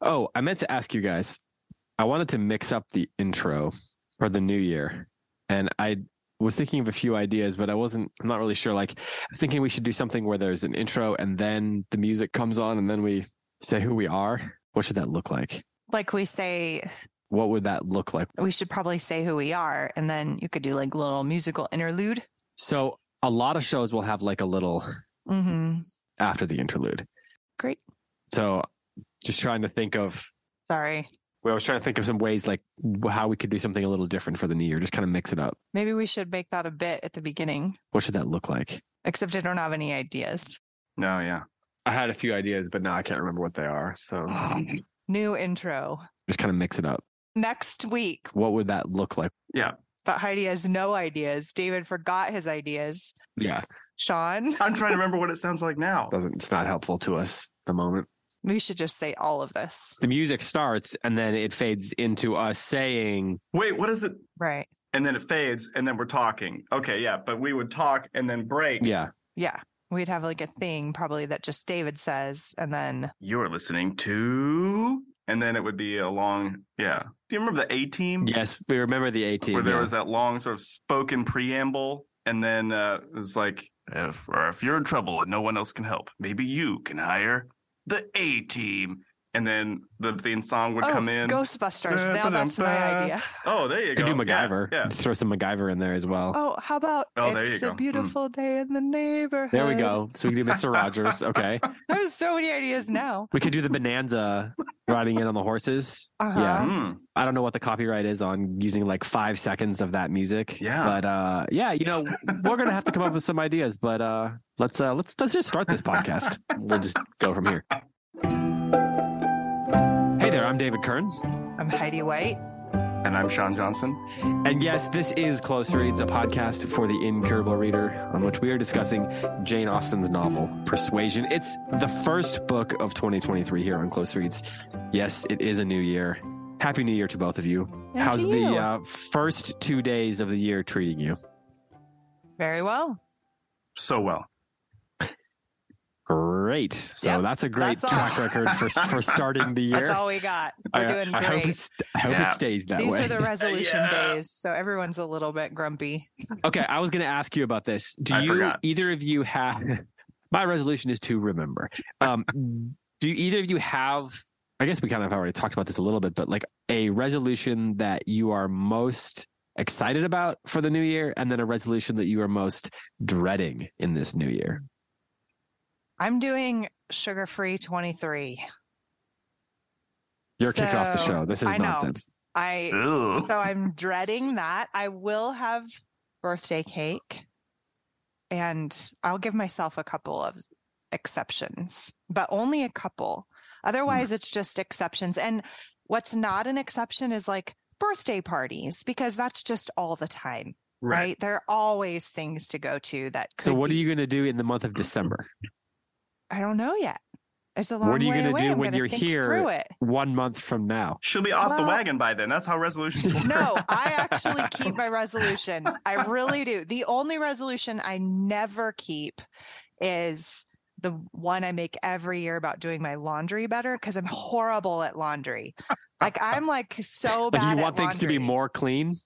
Oh, I meant to ask you guys. I wanted to mix up the intro for the new year, and I was thinking of a few ideas, but I wasn't. I'm not really sure. Like, I was thinking we should do something where there's an intro and then the music comes on, and then we say who we are. What should that look like? Like we say, What would that look like? we should probably say who we are, and then you could do like a little musical interlude. So, a lot of shows will have like a little hmm after the interlude. Great. So, just trying to think of. Sorry. Well, I was trying to think of some ways like how we could do something a little different for the new year. Just kind of mix it up. Maybe we should make that a bit at the beginning, What should that look like? except I don't have any ideas. No, yeah. I had a few ideas, but now I can't remember what they are. So New intro just kind of mix it up. next week. What would that look like? Yeah. But Heidi has no ideas. David forgot his ideas. Yeah, Sean, I'm trying to remember what it sounds like now. doesn't it's not helpful to us the moment. We should just say all of this. The music starts and then it fades into us saying, Wait, what is it? Right. And then it fades, and then we're talking. Okay, yeah, but we would talk and then break. "Yeah, Yeah. We'd have like a thing probably that just David says, and then You're listening to, and then it would be a long, yeah. Do you remember the A Team? yes, we remember the A team." where there yeah. was that long sort of spoken preamble, and then uh, it was like, if, or if you're in trouble and no one else can help, maybe you can hire the A team, and then the theme song would oh, come in. Ghostbusters. Ba, now ba, that's ba. my idea. Oh, there you Could go. do Yeah, MacGyver. Yeah. Throw some MacGyver in there as well. Oh, how about Oh, there you it's go. a Mm. beautiful day in the neighborhood? there we go. So we can do Mr. Rogers. Okay. There's so many ideas now. We could do the Bonanza riding in on the horses. Uh-huh. Yeah. Mm. I don't know what the copyright is on using like five seconds of that music. Yeah. But uh yeah, you know, we're gonna have to come up with some ideas, but uh let's uh let's let's just start this podcast. We'll just go from here. Hey there, I'm David Kern. I'm Heidi White. And I'm Sean Johnson. And yes, this is Close Reads, a podcast for the incurable reader, on which we are discussing Jane Austen's novel, Persuasion. It's the first book of 2023 here on Close Reads. Yes, it is a new year. Happy New Year to both of you. And How's to the uh, first two days of the year treating you? Very well. So well. Great. So Yep, that's a great that's all. track record for for starting the year. That's all we got. We're I, doing I hope, great. it's, I hope Yeah. it stays that way. These way. are the resolution Yeah. days, so everyone's a little bit grumpy. okay, I was going to ask you about this. Do I you forgot. either of you have? My resolution is to remember. Um, do either of you have? I guess we kind of already talked about this a little bit, but like a resolution that you are most excited about for the new year, and then a resolution that you are most dreading in this new year. I'm doing sugar free 23. You're kicked off the show. This is I nonsense. I Ugh. so I'm dreading that. I will have birthday cake and I'll give myself a couple of exceptions, but only a couple. Hmm. Otherwise, it's just exceptions. And what's not an exception is like birthday parties because that's just all the time, right? There are always things to go to that could So, what are you going to do in the month of December? I don't know yet. It's a long What are you gonna do I'm when you're here? One month from now. She'll be off the wagon by then. That's how resolutions work. No, I actually keep my resolutions. I really do. The only resolution I never keep is the one I make every year about doing my laundry better because I'm horrible at laundry. Like I'm like so bad. Like, you at want things to be more clean?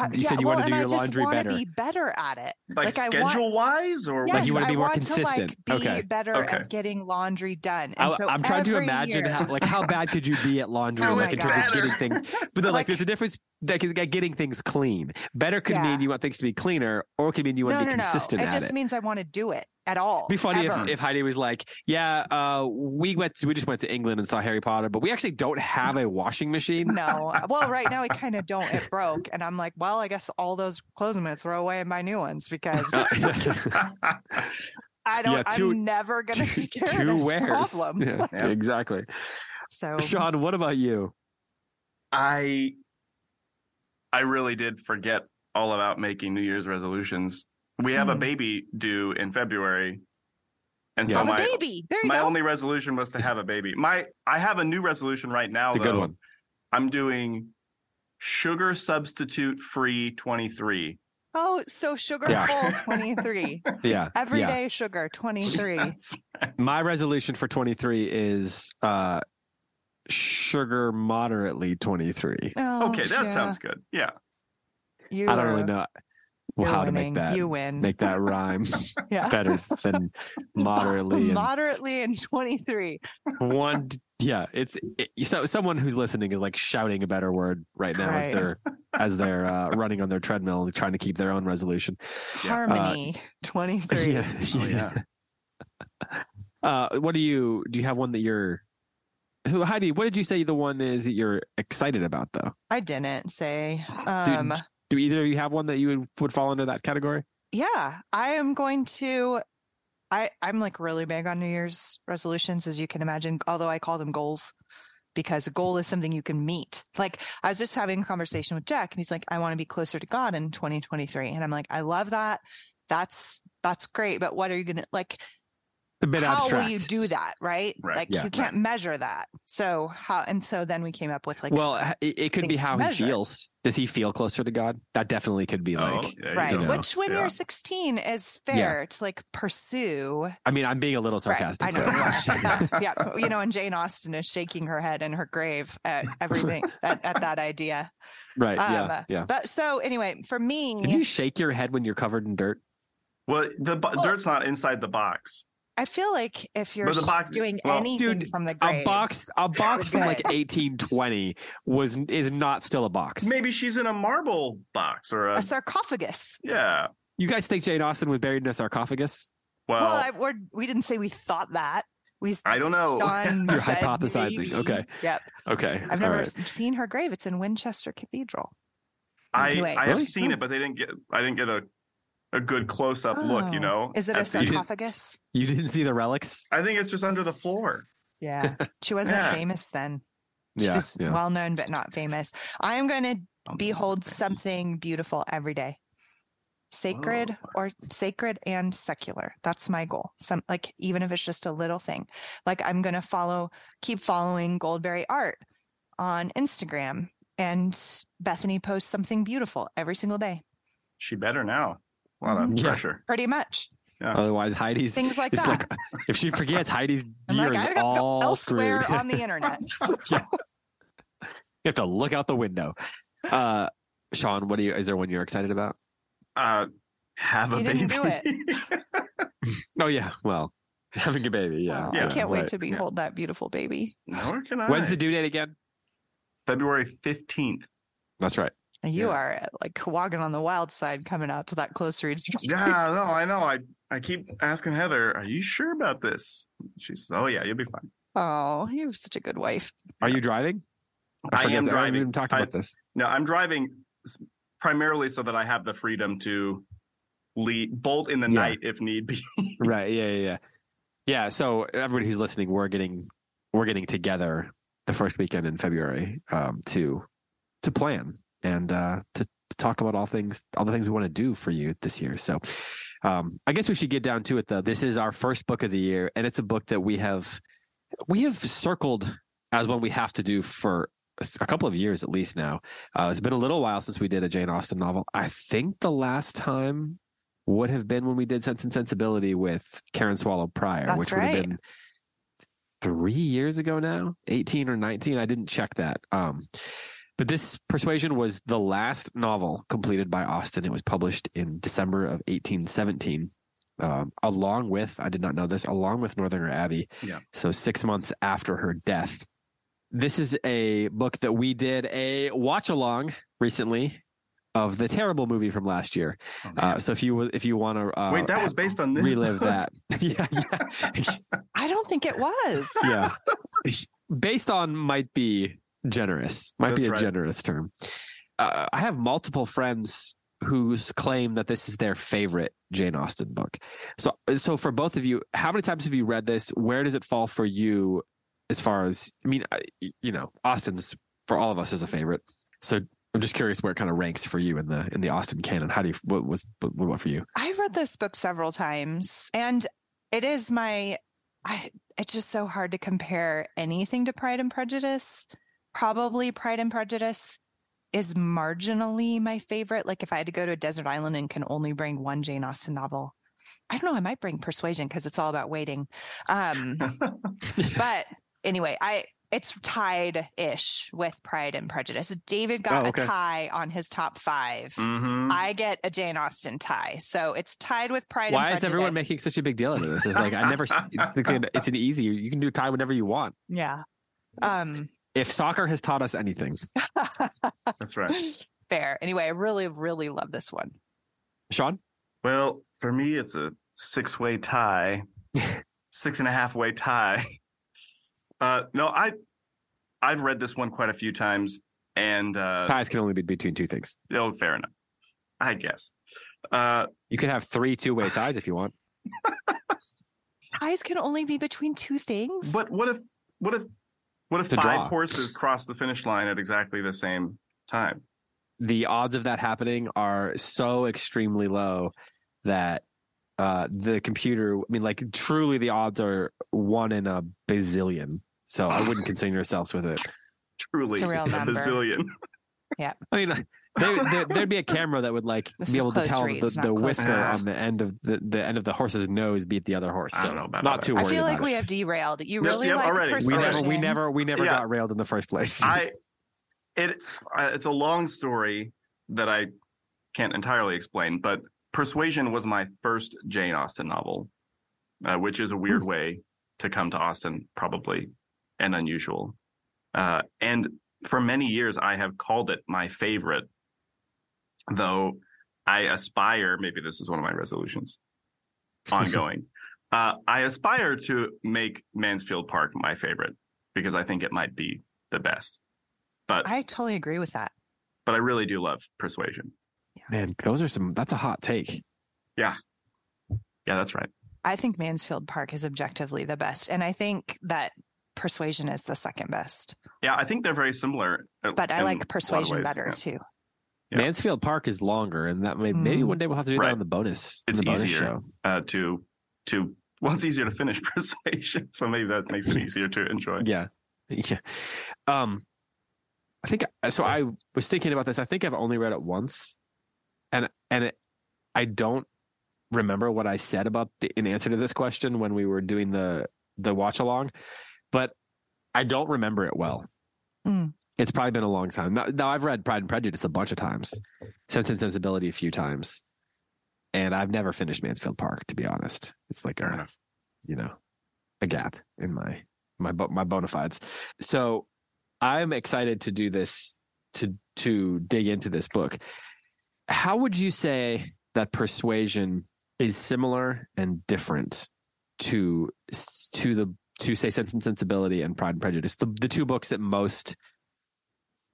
I- you said you well, wanna do and your I just laundry wanna better. be better at it. Like, Like, I want- schedule wise, or Yes, Like, you wanna I be more want To, like, consistent. be Okay. better Okay. at getting laundry done. And I, so I'm trying to imagine year- how, like how bad could you be at laundry, Oh like in terms of getting things. But then, like, Like- there's a difference. Like, like, getting things clean. Better could Yeah. mean you want things to be cleaner, or it could mean you want no, to be no, consistent no. It at just it. means I want to do it at all. It'd be funny if, if Heidi was like, "Yeah, uh, we went, to, we just went to England and saw Harry Potter, but we actually don't have a washing machine." No. Well, right now I kind of don't. It broke. And I'm like, well, I guess all those clothes I'm going to throw away and buy new ones because Uh, I don't, yeah, two- I'm never going to take care two of this wears. problem. Yeah, Yeah. exactly. So, Sean, what about you? I I really did forget all about making New Year's resolutions. We have a Hmm. baby due in February. And Yeah. so have my baby. There you my go. only resolution was to have a baby. My I have a new resolution right now It's a though. good one. I'm doing sugar substitute free 23. oh, so sugar Yeah. full 23. Yeah, Everyday yeah. sugar 23. That's- My resolution for 23 is uh sugar moderately 23. Oh, okay, that yeah. sounds good. Yeah. You I don't really know you're how to make that You win. make that rhyme yeah. better than moderately and Moderately and 23. one yeah it's it, so someone who's listening is like shouting a better word right now as they're as they're uh, running on their treadmill and trying to keep their own resolution Yeah. Harmony 23. yeah, Oh, yeah. uh what do you do you have one that you're so heidi what did you say the one is that you're excited about though I didn't say. Dude, Um, do either of you have one that you would, would fall under that category yeah, I am going to. I I'm like really big on New Year's resolutions, as you can imagine. Although I call them goals, because a goal is something you can meet. Like I was just having a conversation with Jack, and he's like, "I want to be closer to God in 2023," and I'm like, "I love that. That's that's great, but what are you gonna like? A bit how abstract will you do that right, Right, like yeah, you can't measure that. So how and so then we came up with like well it, it could be how he measure. feels. Does he feel closer to god? That definitely could be Oh, like there you right. go. know. which when Yeah. you're 16 is Yeah. fair to like pursue i mean i'm being a little sarcastic right. I know. yeah, yeah. You know and jane austen is shaking her head in her grave at everything at, at that idea. Right. Um, yeah. yeah but so anyway for me can you shake your head when you're covered in dirt? Well, the bo- Well- dirt's not inside the box. I feel like if you're the box- doing well, anything dude, from the grave, a box a box from like 1820 was is not still a box Maybe she's in a marble box or a, a sarcophagus yeah. you guys think jane austen was buried in a sarcophagus Well, well, I, I, we're, we didn't say we thought that we I don't know. You're hypothesizing. maybe. Okay. Yep. okay I've never right. seen her grave. It's in Winchester Cathedral. I Anyway. I have Really? seen Oh. it, but they didn't get. I didn't get a a good close up look. You Oh. know, Is it a at the- sarcophagus? you didn't see the relics I think it's just under the floor. Yeah. She wasn't Yeah. famous then. She yeah was yeah well known, but not famous. I am going to behold thanks. something beautiful every day. Sacred Whoa. or sacred and secular. That's my goal. Some like even if it's just a little thing. Like I'm going to follow keep following Goldberry art on Instagram and Bethany posts something beautiful every single day. She better now. A lot of Yeah. pressure. Pretty much. otherwise heidi's Things like that. like if she forgets heidi's I'm year like, is I go all elsewhere screwed on the internet. yeah. You have to look out the window. Uh, Sean, what do you? Is there one you're excited about? Uh, have a You baby. didn't do it. Oh yeah, well, having a baby. Yeah, Yeah, I can't wait to behold that beautiful baby. Nor can I. When's the due date again? February fifteenth. That's right. And you Yeah. are uh, like walking on the wild side coming out to that close read. Yeah, no, I know. I I keep asking Heather, "Are you sure about this?" She says, "Oh yeah, you'll be fine." Oh, you're such a good wife. Are you driving? I forget am that. I haven't driving. even talked I- about this. No, I'm driving primarily so that I have the freedom to lead, bolt in the Yeah. night if need be. right. Yeah. Yeah. Yeah. Yeah. So everybody who's listening, we're getting we're getting together the first weekend in February um, to to plan and uh, to, to talk about all things all the things we want to do for you this year. So um, I guess we should get down to it though. This is our first book of the year, and it's a book that we have we have circled as one we have to do for a couple of years at least now. Uh, it's been a little while since we did a Jane Austen novel. I think the last time would have been when we did Sense and Sensibility with Karen Swallow Prior, That's which would have been three years ago now, 18 or 19. I didn't check that. Um, but this Persuasion was the last novel completed by Austen. It was published in December of 1817, um, along with, I did not know this, along with Northanger Abbey. Yeah. So six months after her death. This is a book that we did a watch along recently of the terrible movie from last year. Oh, Uh, so if you if you want to uh, Wait, that was based on this. relive book? that, yeah, yeah, I don't think it was. yeah. Based on might be generous, might be a right. generous term. Uh, I have multiple friends whose claim that this is their favorite Jane Austen book. So, so for both of you, how many times have you read this? Where does it fall for you? As far as I mean, I- you know, Austen's for all of us is a favorite. So I'm just curious where it kind of ranks for you in the in the Austen canon. How do you what was what, what for you? I've read this book several times and it is my I it's just so hard to compare anything to Pride and Prejudice. Probably Pride and Prejudice is marginally my favorite. Like if I had to go to a desert island and can only bring one Jane Austen novel, I don't know, I might bring Persuasion because it's all about waiting. Um but anyway, I it's tied ish with Pride and Prejudice. David got Oh, okay. a tie on his top 5 Mhm. I get a Jane Austen tie. So it's tied with Pride and Why is everyone making such a big deal out of this? It's like I never. It's, it's an easy. You can do tie whenever you want. Yeah. Um If soccer has taught us anything, That's right. fair. Anyway, I really, really love this one. Sean. Well, for me, it's a six way tie, six and a half way tie. Uh, no, I, I've read this one quite a few times, and uh, Ties can only be between two things. oh, fair enough, I guess. Uh, You can have three two-way ties if you want. Ties can only be between two things. but what if, what if, what if five draw. horses cross the finish line at exactly the same time? The odds of that happening are so extremely low that uh, the computer. I mean, like truly, the odds are one in a bazillion. So I wouldn't concern yourselves with it. Truly, It's a real number. bazillion. Yeah. I mean, there, there, there'd be a camera that would like This be able to tell reads, the, the whisker reads. on the end of the, the end of the horse's nose beat the other horse. I don't know about not all too that. I feel like about we it. have derailed. You really yep, like already. We never, we never, we never Yeah. got railed in the first place. I it uh, it's a long story that I can't entirely explain, but Persuasion was my first Jane Austen novel, uh, which is a weird way to come to Austen, probably and unusual. Uh, and for many years, I have called it my favorite, though I aspire. Maybe this is one of my resolutions, ongoing. uh, I aspire to make Mansfield Park my favorite because I think it might be the best. But I totally agree with that. but I really do love Persuasion. Man, those are some. That's a hot take. Yeah, Yeah, that's right. I think Mansfield Park is objectively the best. And I think that Persuasion is the second best. Yeah, I think they're very similar. uh, But I in a lot like Persuasion ways. better Yeah. too. Yeah. Mansfield Park is longer, and that may maybe Mm. one day we'll have to do Right. that on the bonus. It's the bonus easier. show. Uh, to to well, it's easier to finish Persuasion, so maybe that makes it easier to enjoy. Yeah, yeah. Um, I think so. I was thinking about this. I think I've only read it once, and and it, I don't remember what I said about the in answer to this question when we were doing the the watch along, but I don't remember it well. Mm. It's probably been a long time. Now, now I've read Pride and Prejudice a bunch of times, Sense and Sensibility a few times, and I've never finished Mansfield Park. To be honest, it's like a you know a gap in my my my bona fides. So I'm excited to do this to to dig into this book. How would you say that Persuasion is similar and different to to the to say Sense and Sensibility and Pride and Prejudice, the the two books that most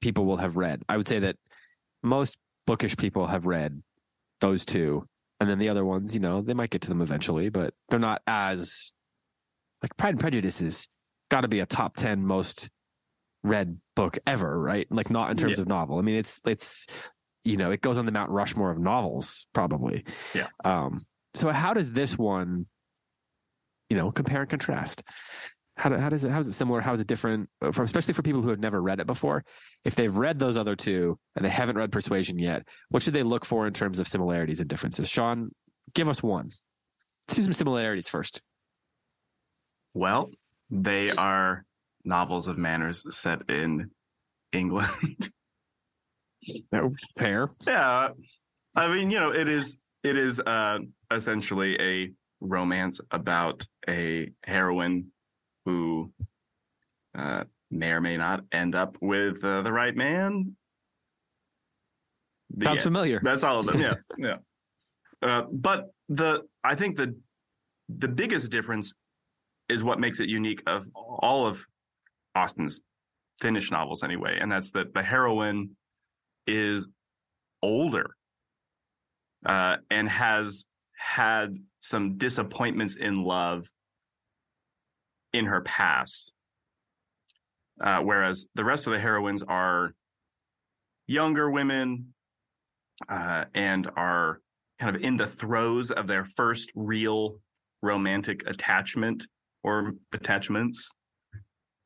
people will have read? I would say that most bookish people have read those two, and then the other ones, you know, they might get to them eventually, but they're not as like Pride and Prejudice is got to be a top 10 most read book ever, right? Like not in terms Yeah. of novel. I mean, it's it's you know, it goes on the Mount Rushmore of novels probably. Yeah. Um so how does this one you know, compare and contrast? How, do, how does it how is it similar? How is it different uh, from especially for people who have never read it before? If they've read those other two and they haven't read Persuasion yet, what should they look for in terms of similarities and differences? Sean, give us one. Let's do some similarities first. Well, they are novels of manners set in England. Fair. yeah, I mean, you know, it is it is uh, essentially a romance about a heroine who uh, may or may not end up with uh, the right man. Sounds familiar. That's all of them. Yeah, yeah. Uh, but the I think the the biggest difference is what makes it unique of all of Austen's Finnish novels, anyway, and that's that the heroine is older uh, and has had some disappointments in love in her past, uh, whereas the rest of the heroines are younger women uh, and are kind of in the throes of their first real romantic attachment or attachments.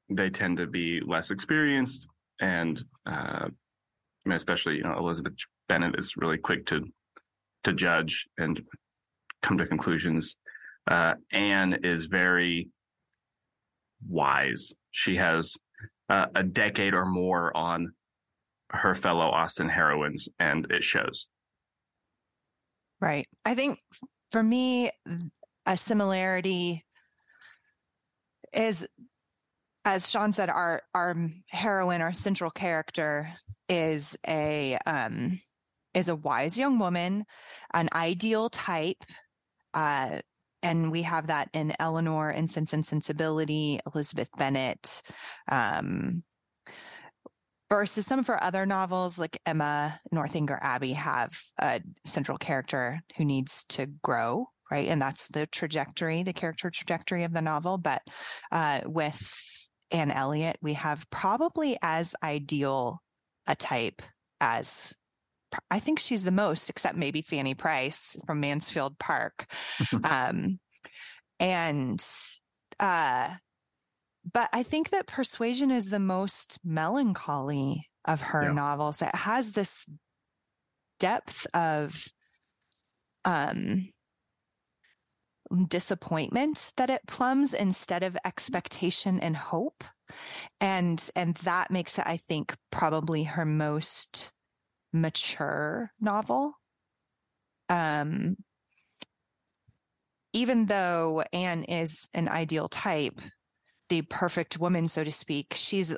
They tend to be less experienced, and uh, I mean, especially you know Elizabeth Bennet is really quick to to judge and come to conclusions. Uh, Anne is very wise. She has uh, a decade or more on her fellow Austen heroines, and it shows. Right. I think for me, a similarity is, as Sean said, our our heroine, our central character, is a um, is a wise young woman, an ideal type. Uh, and we have that in Eleanor in Sense and Sensibility, Elizabeth Bennet, um, versus some of her other novels like Emma, Northanger Abbey have a central character who needs to grow, right? And that's the trajectory, the character trajectory of the novel. But uh, with Anne Elliot, we have probably as ideal a type as I think she's the most, except maybe Fanny Price from Mansfield Park. um, and uh, but I think that Persuasion is the most melancholy of her yeah. novels. It has this depth of um disappointment that it plumbs instead of expectation and hope and and that makes it i think probably her most mature novel um even though anne is an ideal type the perfect woman, so to speak. She's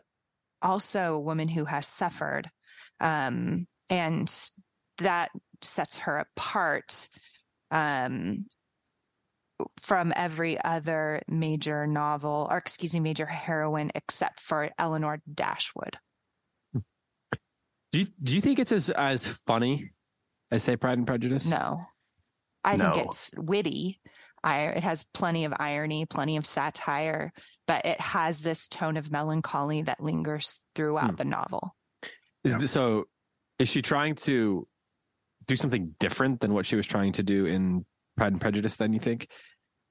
also a woman who has suffered. Um, and that sets her apart um, from every other major novel, or excuse me, major heroine, except for Eleanor Dashwood. Do you, do you think it's as, as funny as, say, Pride and Prejudice? No. I no. think it's witty it has plenty of irony, plenty of satire, but it has this tone of melancholy that lingers throughout hmm. the novel. Is this, so is she trying to do something different than what she was trying to do in Pride and Prejudice then you think?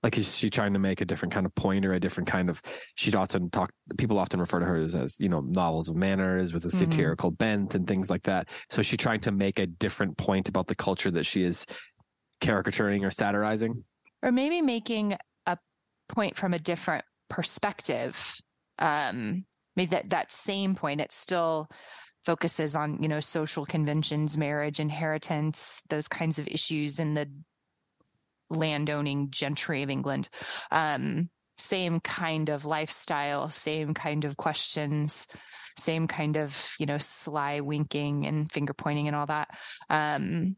Like is she trying to make a different kind of point or a different kind of she'd often talk people often refer to her as, as you know, novels of manners with a mm-hmm. satirical mm-hmm. bent and things like that. So is she trying to make a different point about the culture that she is caricaturing or satirizing? or maybe making a point from a different perspective um maybe that that same point it still focuses on you know social conventions marriage inheritance those kinds of issues in the landowning gentry of england um same kind of lifestyle same kind of questions same kind of you know sly winking and finger pointing and all that um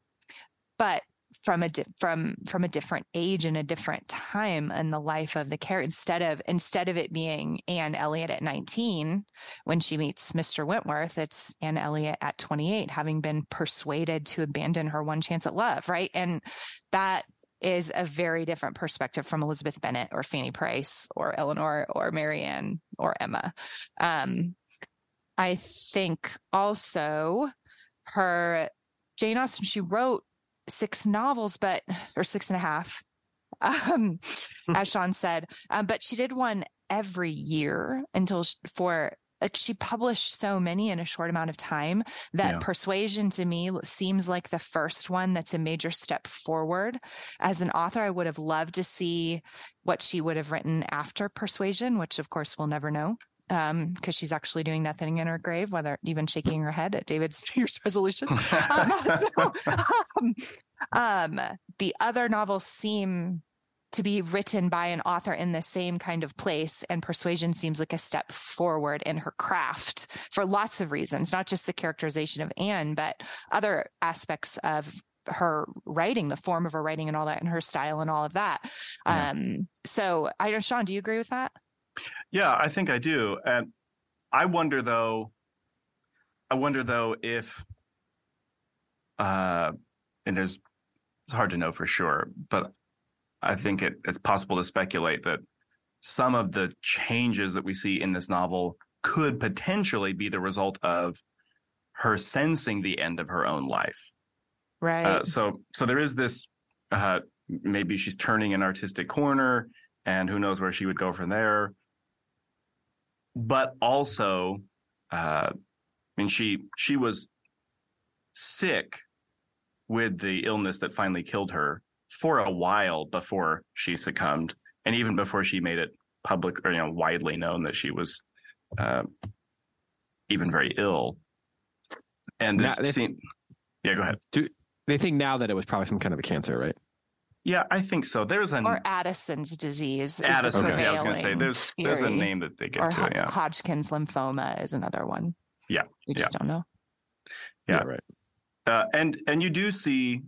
but from a di- from from a different age and a different time in the life of the character instead of instead of it being Anne Elliot at 19 when she meets Mr. Wentworth it's Anne Elliot at 28 having been persuaded to abandon her one chance at love right and that is a very different perspective from Elizabeth Bennet or Fanny Price or Eleanor or Marianne or Emma um, I think also her Jane Austen she wrote six novels, but or six and a half, um, hmm. as Sean said. Um, but she did one every year until she, for like she published so many in a short amount of time that yeah. persuasion to me seems like the first one that's a major step forward as an author i would have loved to see what she would have written after persuasion which of course we'll never know because um, she's actually doing nothing in her grave, whether even shaking her head at David's New Year's resolution. um, so, um, um, the other novels seem to be written by an author in the same kind of place, and Persuasion seems like a step forward in her craft for lots of reasons, not just the characterization of Anne, but other aspects of her writing, the form of her writing, and all that, and her style, and all of that. Yeah. Um, so, I don't, Sean, do you agree with that? Yeah, I think I do. And I wonder though, I wonder though if, uh, and there's, it's hard to know for sure, but I think it, it's possible to speculate that some of the changes that we see in this novel could potentially be the result of her sensing the end of her own life. Right. Uh, so, so there is this, uh, maybe she's turning an artistic corner and who knows where she would go from there but also, uh, I mean, she she was sick with the illness that finally killed her for a while before she succumbed, and even before she made it public or you know widely known that she was uh, even very ill. And this Now, they- scene, yeah, go ahead. They think now that it was probably some kind of a cancer, right? Yeah, I think so. There's an or Addison's disease. is the Addison's. Yeah, I was going to say prevailing there's there's a name that they give or to it. Yeah, Hodgkin's lymphoma is another one. Yeah, we just don't know. Yeah. right. uh, and and you do see,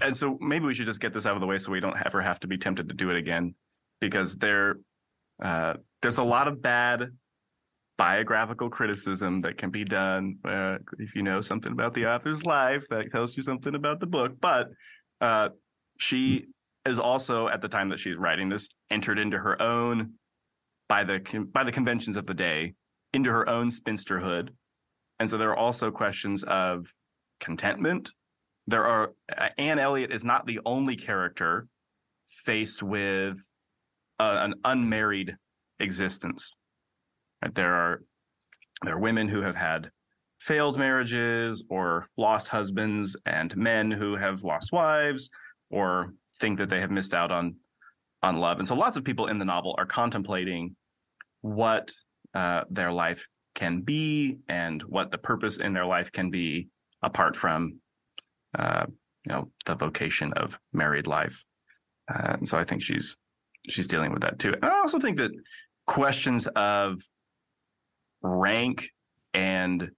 and so maybe we should just get this out of the way so we don't ever have to be tempted to do it again, because there uh, there's a lot of bad biographical criticism that can be done uh, if you know something about the author's life that tells you something about the book. But uh, she is also at the time that she's writing this entered into her own by the by the conventions of the day into her own spinsterhood, and so there are also questions of contentment. There are uh, Anne Elliot is not the only character faced with uh, an unmarried existence. Right? There are there are women who have had failed marriages or lost husbands, and men who have lost wives or think that they have missed out on on love. And so, lots of people in the novel are contemplating what uh, their life can be and what the purpose in their life can be apart from uh, you know the vocation of married life. Uh, and so I think she's she's dealing with that too. And I also think that questions of rank and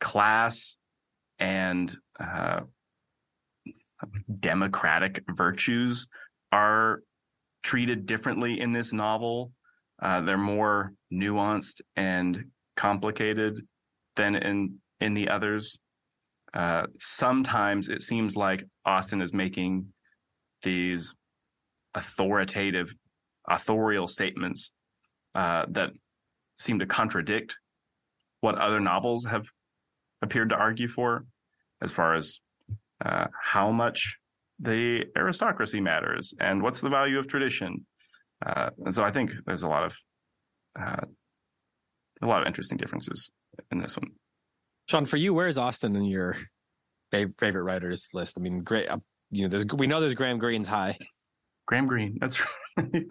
class and uh, democratic virtues are treated differently in this novel. Uh, they're more nuanced and complicated than in in the others. Uh, sometimes it seems like Austen is making these authoritative, authorial statements uh, that seem to contradict what other novels have appeared to argue for, as far as uh, how much the aristocracy matters and what's the value of tradition. Uh, and so I think there's a lot of uh, a lot of interesting differences in this one. Sean, for you, where is Austen in your favorite writers list? I mean, great. Uh, you know, there's we know there's Graham Greene's high. Graham Greene. That's right.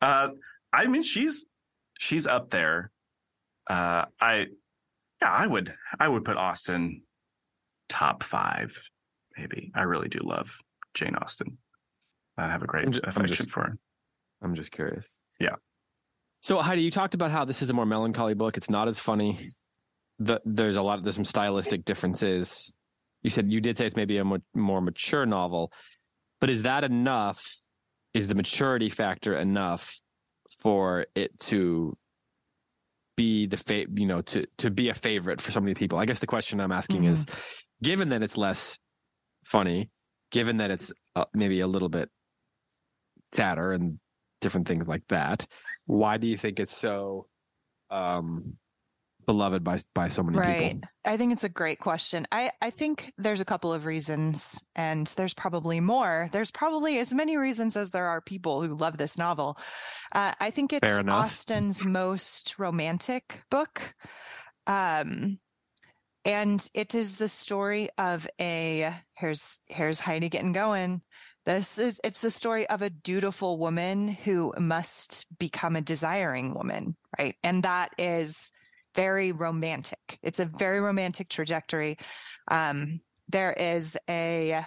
uh, I mean, she's she's up there. Uh, I yeah, I would I would put Austen top five, maybe. I really do love Jane Austen. I have a great I'm ju- I'm affection just- for her. I'm just curious. Yeah. So Heidi, you talked about how this is a more melancholy book. It's not as funny. The, there's a lot. of, There's some stylistic differences. You said you did say it's maybe a mo- more mature novel, but is that enough? Is the maturity factor enough for it to be the fa- you know to to be a favorite for so many people? I guess the question I'm asking is, given that it's less funny, given that it's uh, maybe a little bit sadder and different things like that. Why do you think it's so um, beloved by by so many Right. people? I think it's a great question. I, I think there's a couple of reasons, and there's probably more. There's probably as many reasons as there are people who love this novel. Uh, I think it's. Austen's most romantic book. Um, and it is the story of a here's here's Heidi getting going. This is it's the story of a dutiful woman who must become a desiring woman, right? And that is very romantic. It's a very romantic trajectory. Um, there is a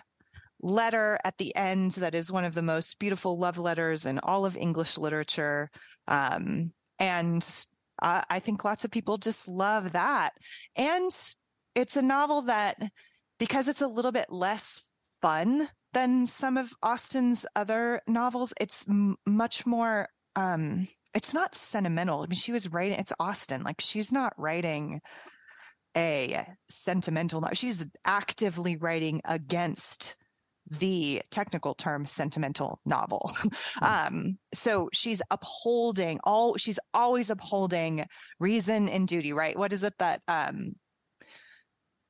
letter at the end that is one of the most beautiful love letters in all of English literature. Um, and I, I think lots of people just love that. And it's a novel that, because it's a little bit less fun than some of Austen's other novels, it's m- much more um, it's not sentimental. I mean, she was writing, it's Austen. Like, she's not writing a sentimental, no- she's actively writing against the technical term sentimental novel. um, so she's upholding all, she's always upholding reason and duty, right? What is it that, um,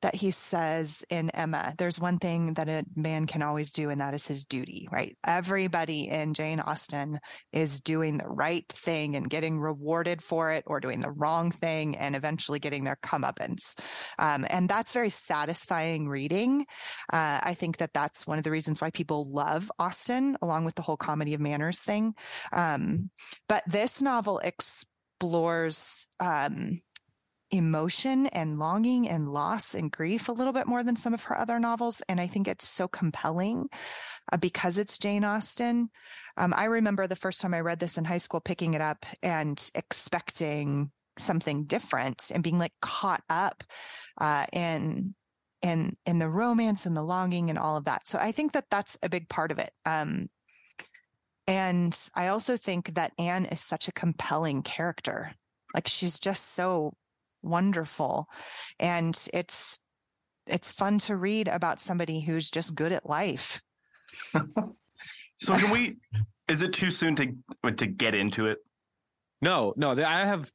that he says in Emma, there's one thing that a man can always do, and that is his duty, right? Everybody in Jane Austen is doing the right thing and getting rewarded for it, or doing the wrong thing and eventually getting their comeuppance. Um, and that's very satisfying reading. Uh, I think that that's one of the reasons why people love Austen, along with the whole comedy of manners thing. Um, but this novel explores um, emotion and longing and loss and grief a little bit more than some of her other novels. And I think it's so compelling uh, because it's Jane Austen. Um, I remember the first time I read this in high school, picking it up and expecting something different and being like caught up uh, in in in the romance and the longing and all of that. So I think that that's a big part of it. Um, and I also think that Anne is such a compelling character. Like she's just so wonderful. And it's it's fun to read about somebody who's just good at life. so can we is it too soon to to get into it? No, no, I have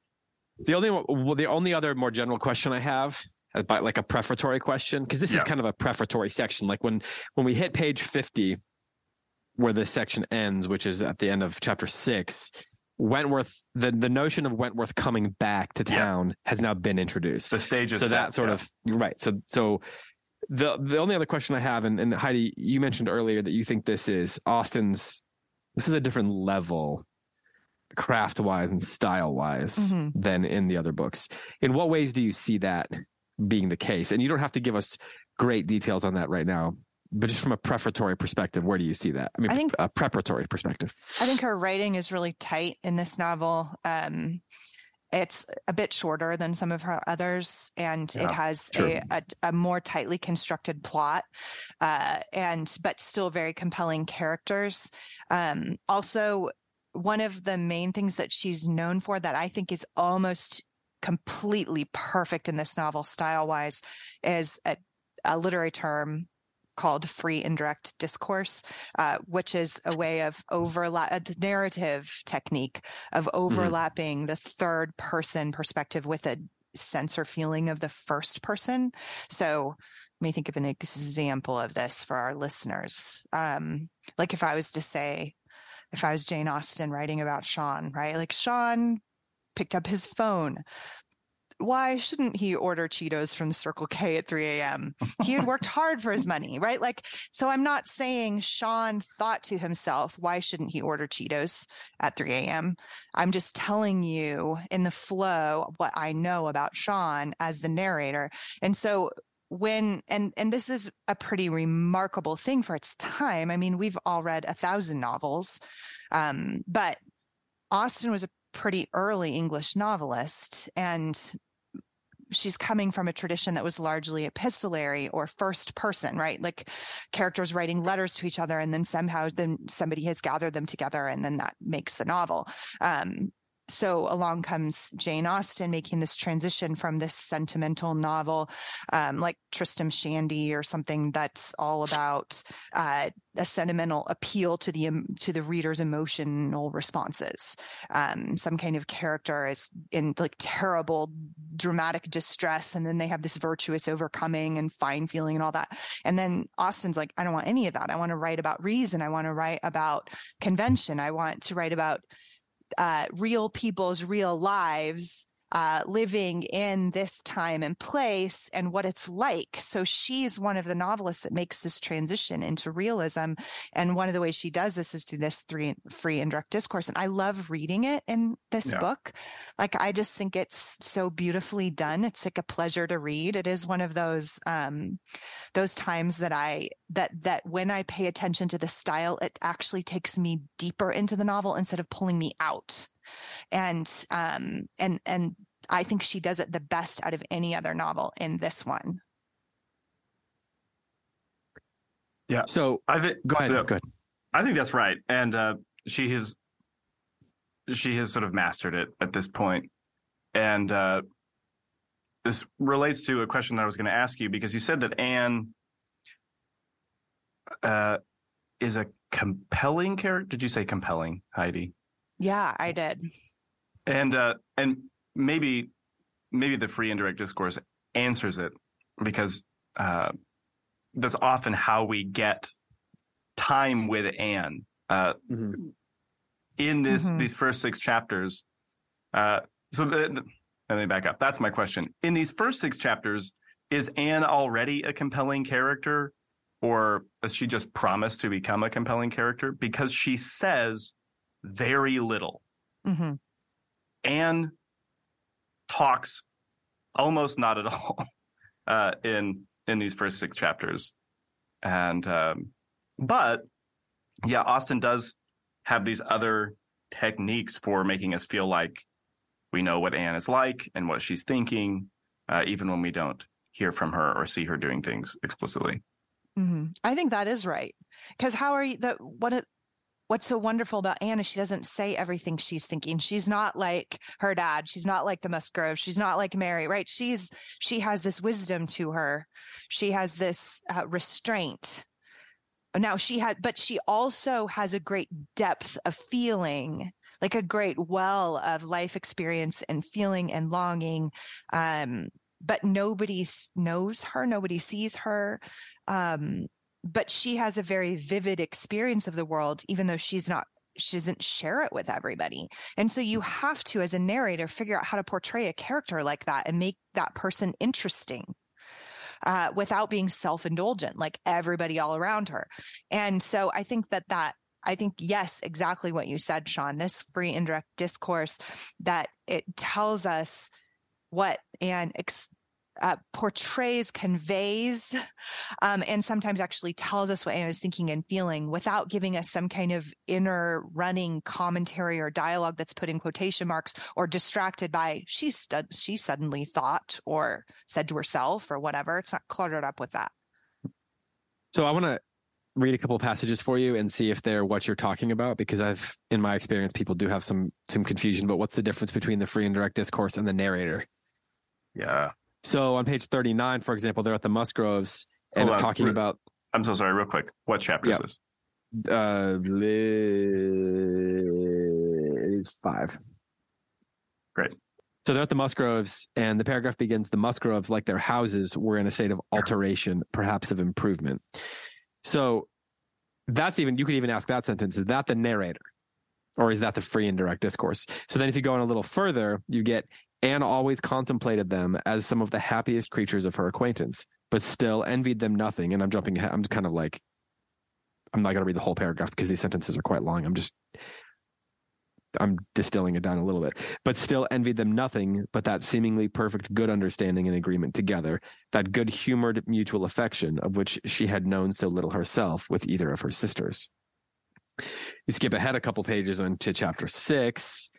the only well, the only other more general question I have about like a prefatory question because this yeah. is kind of a prefatory section like when when we hit page 50 where this section ends which is at the end of chapter 6 Wentworth, the, the notion of Wentworth coming back to town yeah. has now been introduced. The stage is so set, that sort yeah. of right. So so the the only other question I have, and, and Heidi, you mentioned earlier that you think this is Austen's. This is a different level, craft wise and style wise, mm-hmm. than in the other books. In what ways do you see that being the case? And you don't have to give us great details on that right now but just from a prefatory perspective, where do you see that? I mean, I think a preparatory perspective. I think her writing is really tight in this novel. Um, it's a bit shorter than some of her others, and yeah, it has a, a, a, more tightly constructed plot, uh, and but still very compelling characters. Um, also, one of the main things that she's known for that I think is almost completely perfect in this novel style wise is a, a literary term called free indirect discourse, uh, which is a way of overlap, a narrative technique of mm-hmm. overlapping mm-hmm. the third person perspective with a sense or feeling of the first person. So let me think of an example of this for our listeners. Um, like if I was to say, if I was Jane Austen writing about Sean, right? Like Sean picked up his phone, why shouldn't he order Cheetos from Circle K at 3 a.m.? He had worked hard for his money, right? Like, so I'm not saying Sean thought to himself, why shouldn't he order Cheetos at 3 a.m.? I'm just telling you in the flow what I know about Sean as the narrator. And so when and and this is a pretty remarkable thing for its time. I mean, we've all read a thousand novels, um, but Austen was a pretty early English novelist, and she's coming from a tradition that was largely epistolary or first person, right? Like characters writing letters to each other and then somehow then somebody has gathered them together and then that makes the novel. Um, so along comes Jane Austen making this transition from this sentimental novel, um, like Tristram Shandy or something that's all about uh, a sentimental appeal to the um, to the reader's emotional responses. Um, some kind of character is in like terrible dramatic distress, and then they have this virtuous overcoming and fine feeling and all that. And then Austen's like, I don't want any of that. I want to write about reason. I want to write about convention. I want to write about uh, real people's real lives uh, living in this time and place and what it's like. So she's one of the novelists that makes this transition into realism. And one of the ways she does this is through this three, free indirect discourse. And I love reading it in this yeah. book. Like, I just think it's so beautifully done. It's like a pleasure to read. It is one of those, um, those times that I, that, that when I pay attention to the style, it actually takes me deeper into the novel instead of pulling me out and um and and I think she does it the best out of any other novel in this one. Yeah. So I think go ahead. Yeah, go ahead. I think that's right, and uh, she has she has sort of mastered it at this point, and uh, this relates to a question that I was going to ask you because you said that Anne uh, is a compelling character. Did you say compelling, Heidi? Yeah, I did. And uh, and maybe maybe the free indirect discourse answers it because uh, that's often how we get time with Anne. Uh, mm-hmm. In this mm-hmm. these first six chapters, uh, so uh, let me back up. That's my question. In these first six chapters, is Anne already a compelling character, or does she just promise to become a compelling character? Because she says very little. Mm-hmm. Anne talks almost not at all uh, in in these first six chapters. And um, but yeah, Austen does have these other techniques for making us feel like we know what Anne is like and what she's thinking, uh, even when we don't hear from her or see her doing things explicitly. Mm-hmm. I think that is right. Because how are you? The what? What's so wonderful about Anne is she doesn't say everything she's thinking. She's not like her dad. She's not like the Musgrove. She's not like Mary. Right? She's she has this wisdom to her. She has this uh, restraint. Now she had, but she also has a great depth of feeling like a great well of life experience and feeling and longing. Um, but nobody knows her, nobody sees her. Um, but she has a very vivid experience of the world, even though she's not she doesn't share it with everybody. And so you have to, as a narrator, figure out how to portray a character like that and make that person interesting. Uh, without being self-indulgent like everybody all around her and so i think that that I think, yes, exactly what you said, Sean. This free indirect discourse that it tells us what and ex- uh, portrays, conveys, um, and sometimes actually tells us what Anne is thinking and feeling without giving us some kind of inner running commentary or dialogue that's put in quotation marks or distracted by she stu- she suddenly thought or said to herself or whatever. It's not cluttered up with that. So I want to read a couple passages for you and see if they're what you're talking about because I've in my experience people do have some some confusion but what's the difference between the free and direct discourse and the narrator yeah so on page 39 for example they're at the musgroves and Hold it's on. talking about i'm so sorry real quick what chapter is this uh it is five great so they're at the Musgroves, and the paragraph begins The Musgroves, like their houses, were in a state of alteration, perhaps of improvement. So that's even, you could even ask that sentence is that the narrator? Or is that the free and direct discourse? So then if you go on a little further, you get Anne always contemplated them as some of the happiest creatures of her acquaintance, but still envied them nothing. And I'm jumping ahead. I'm kind of like, I'm not going to read the whole paragraph because these sentences are quite long. I'm just I'm distilling it down a little bit, but still envied them nothing but that seemingly perfect good understanding and agreement together, that good humored mutual affection of which she had known so little herself with either of her sisters. You skip ahead a couple pages into chapter six,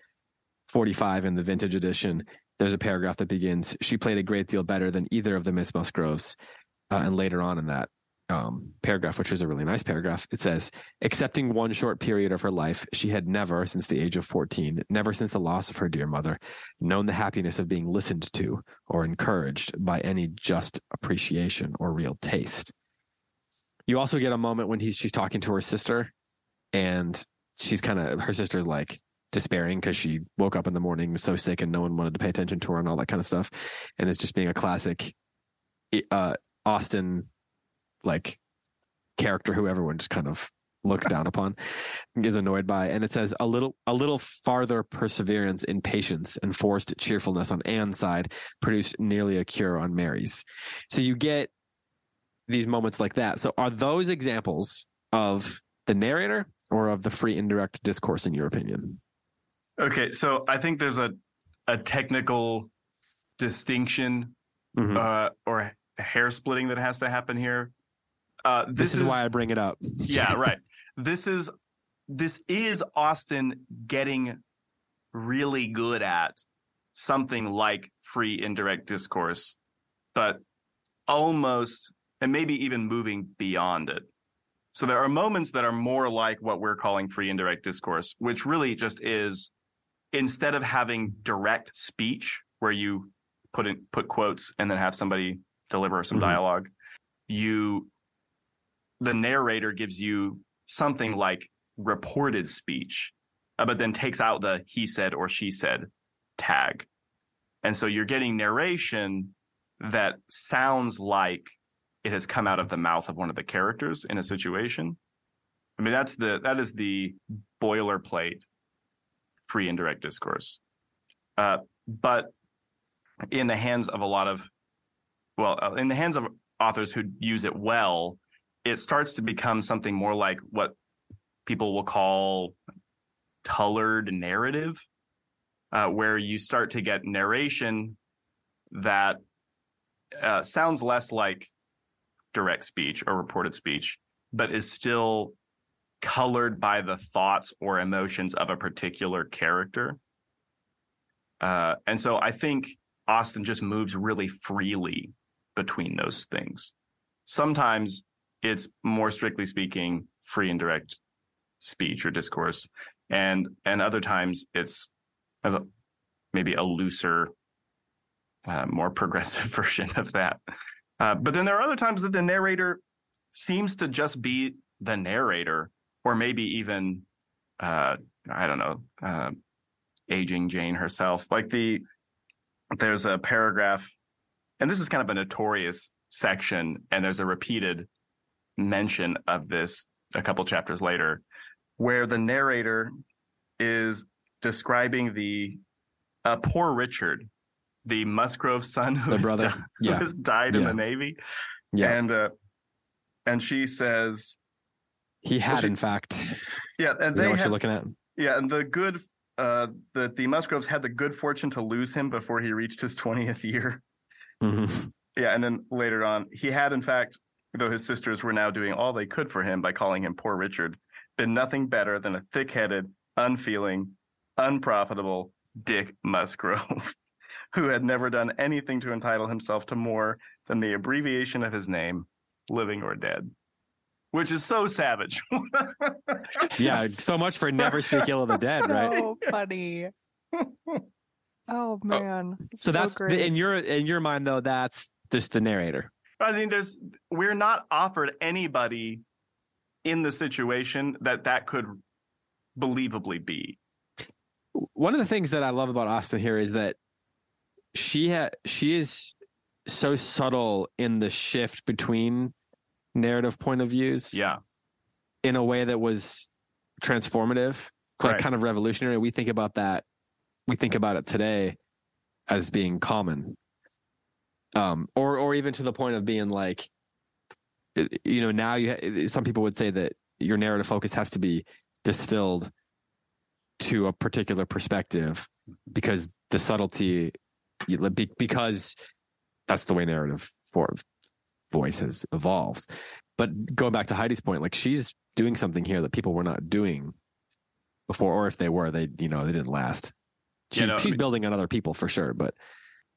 45 in the vintage edition. There's a paragraph that begins, She played a great deal better than either of the Miss Musgroves. Uh, and later on in that, um, paragraph, which is a really nice paragraph. It says, excepting one short period of her life, she had never, since the age of 14, never since the loss of her dear mother, known the happiness of being listened to or encouraged by any just appreciation or real taste. You also get a moment when he's she's talking to her sister, and she's kind of her sister's like despairing because she woke up in the morning so sick and no one wanted to pay attention to her and all that kind of stuff, and it's just being a classic uh, Austen like character who everyone just kind of looks down upon is annoyed by. And it says a little a little farther perseverance in patience and forced cheerfulness on Anne's side produced nearly a cure on Mary's. So you get these moments like that. So are those examples of the narrator or of the free indirect discourse in your opinion okay so i think there's a a technical distinction mm-hmm. uh, or hair splitting that has to happen here uh, this, this is, is why I bring it up. yeah, right. This is this is Austen getting really good at something like free indirect discourse, but almost and maybe even moving beyond it. So there are moments that are more like what we're calling free indirect discourse, which really just is instead of having direct speech where you put in put quotes and then have somebody deliver some mm-hmm. dialogue, you the narrator gives you something like reported speech, uh, but then takes out the he said or she said tag. And so you're getting narration that sounds like it has come out of the mouth of one of the characters in a situation. I mean, that's the, that is the boilerplate free indirect discourse. Uh, but in the hands of a lot of, well, uh, in the hands of authors who use it well, it starts to become something more like what people will call colored narrative, uh, where you start to get narration that uh, sounds less like direct speech or reported speech, but is still colored by the thoughts or emotions of a particular character. Uh, and so I think Austen just moves really freely between those things. Sometimes it's more strictly speaking free and direct speech or discourse, and and other times it's a, maybe a looser, uh, more progressive version of that. Uh, but then there are other times that the narrator seems to just be the narrator, or maybe even uh, I don't know, uh, aging Jane herself. Like the there's a paragraph, and this is kind of a notorious section, and there's a repeated mention of this a couple chapters later, where the narrator is describing the uh, poor Richard, the Musgrove son who, has, di- who has died in the Navy, Yeah. and uh, and she says, he had, she- in fact. yeah, and they what had, you're looking at? yeah, and the good. Uh, that the Musgroves had the good fortune to lose him before he reached his 20th year. Mhm. Yeah, and then later on, he had, in fact, though his sisters were now doing all they could for him by calling him poor Richard, been nothing better than a thick headed, unfeeling, unprofitable Dick Musgrove, who had never done anything to entitle himself to more than the abbreviation of his name, living or dead. Which is so savage. Yeah. So much for never speak ill of the dead, right? so funny. Oh, oh man. So that's great. in your in your mind though. That's just the narrator. I mean, there's we're not offered anybody in the situation that that could believably be. one of the things that I love about Austen here is that she ha- she is so subtle in the shift between narrative point of views Yeah, in a way that was transformative, like Right. kind of revolutionary. We think about that, we think about it today as being common, um, or or even to the point of being like, you know, now you ha- some people would say that your narrative focus has to be distilled to a particular perspective because the subtlety because that's the way narrative for voice has evolved but going back to heidi's point like she's doing something here that people were not doing before or if they were they you know they didn't last she, Yeah, no, I she's mean- building on other people for sure but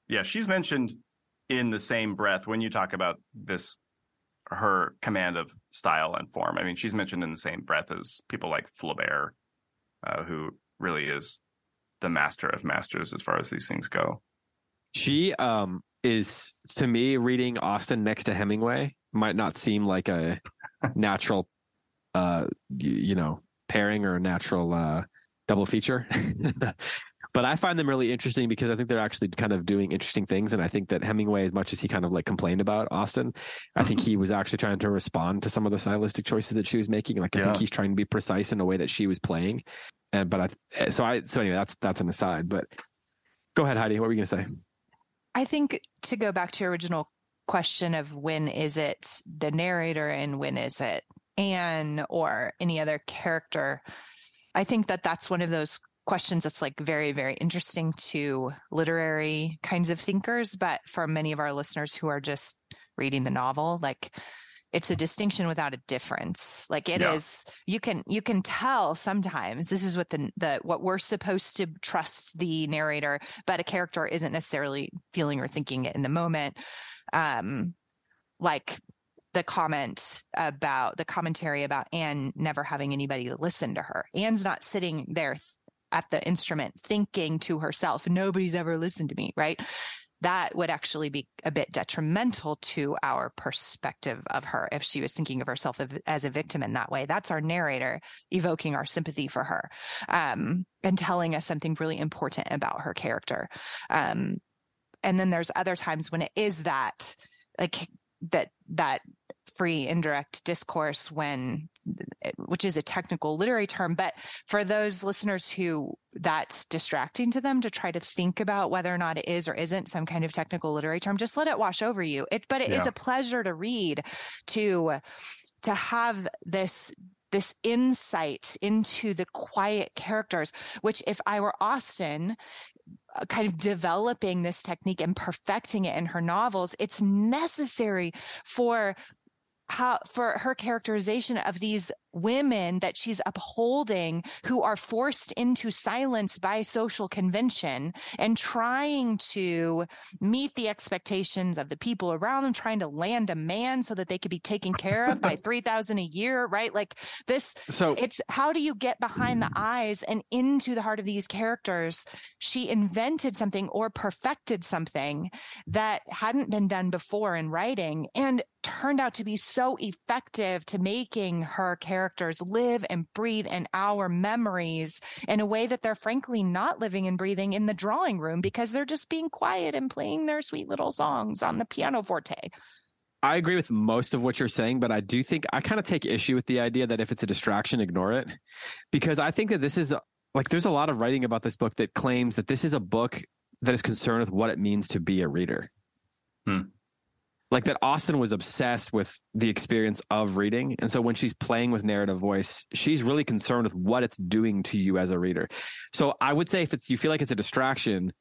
yeah. She's mentioned in the same breath when you talk about this, her command of style and form. I mean, she's mentioned in the same breath as people like Flaubert, uh, who really is the master of masters as far as these things go. She um is to me reading Austen next to Hemingway might not seem like a natural uh you know pairing or a natural uh double feature. but I find them really interesting because I think they're actually kind of doing interesting things and I think that Hemingway as much as he kind of like complained about Austen, I think he was actually trying to respond to some of the stylistic choices that she was making. Like I think he's trying to be precise in a way that she was playing. And but I so I so anyway that's that's an aside, but go ahead Heidi, what were you going to say? I think to go back to your original question of when is it the narrator and when is it Anne or any other character, I think that that's one of those questions that's like very, very interesting to literary kinds of thinkers. But for many of our listeners who are just reading the novel, like it's a distinction without a difference. Like it is, Yeah. you can you can tell sometimes this is what the the what we're supposed to trust the narrator, but a character isn't necessarily feeling or thinking it in the moment. Um, like the comment about the commentary about Anne never having anybody to listen to her. Anne's not sitting there th- at the instrument thinking to herself, nobody's ever listened to me, right? That would actually be a bit detrimental to our perspective of her if she was thinking of herself as a victim in that way. That's our narrator evoking our sympathy for her um, and telling us something really important about her character. Um, and then there's other times when it is that, like that that free indirect discourse when which is a technical literary term but for those listeners who that's distracting to them to try to think about whether or not it is or isn't some kind of technical literary term just let it wash over you it but it is Yeah. a pleasure to read to to have this this insight into the quiet characters which if i were Austen uh, kind of developing this technique and perfecting it in her novels, it's necessary for how for her characterization of these women that she's upholding who are forced into silence by social convention and trying to meet the expectations of the people around them trying to land a man so that they could be taken care of by 3000 a year right? Like this so it's how do you get behind the eyes and into the heart of these characters? She invented something or perfected something that hadn't been done before in writing and turned out to be so effective to making her characters live and breathe in our memories in a way that they're frankly not living and breathing in the drawing room because they're just being quiet and playing their sweet little songs on the piano forte. I agree with most of what you're saying, but I do think I kind of take issue with the idea that if it's a distraction, ignore it. Because I think that this is like, there's a lot of writing about this book that claims that this is a book that is concerned with what it means to be a reader. Hmm like that Austen was obsessed with the experience of reading. And so when she's playing with narrative voice, she's really concerned with what it's doing to you as a reader. So I would say if it's you feel like it's a distraction,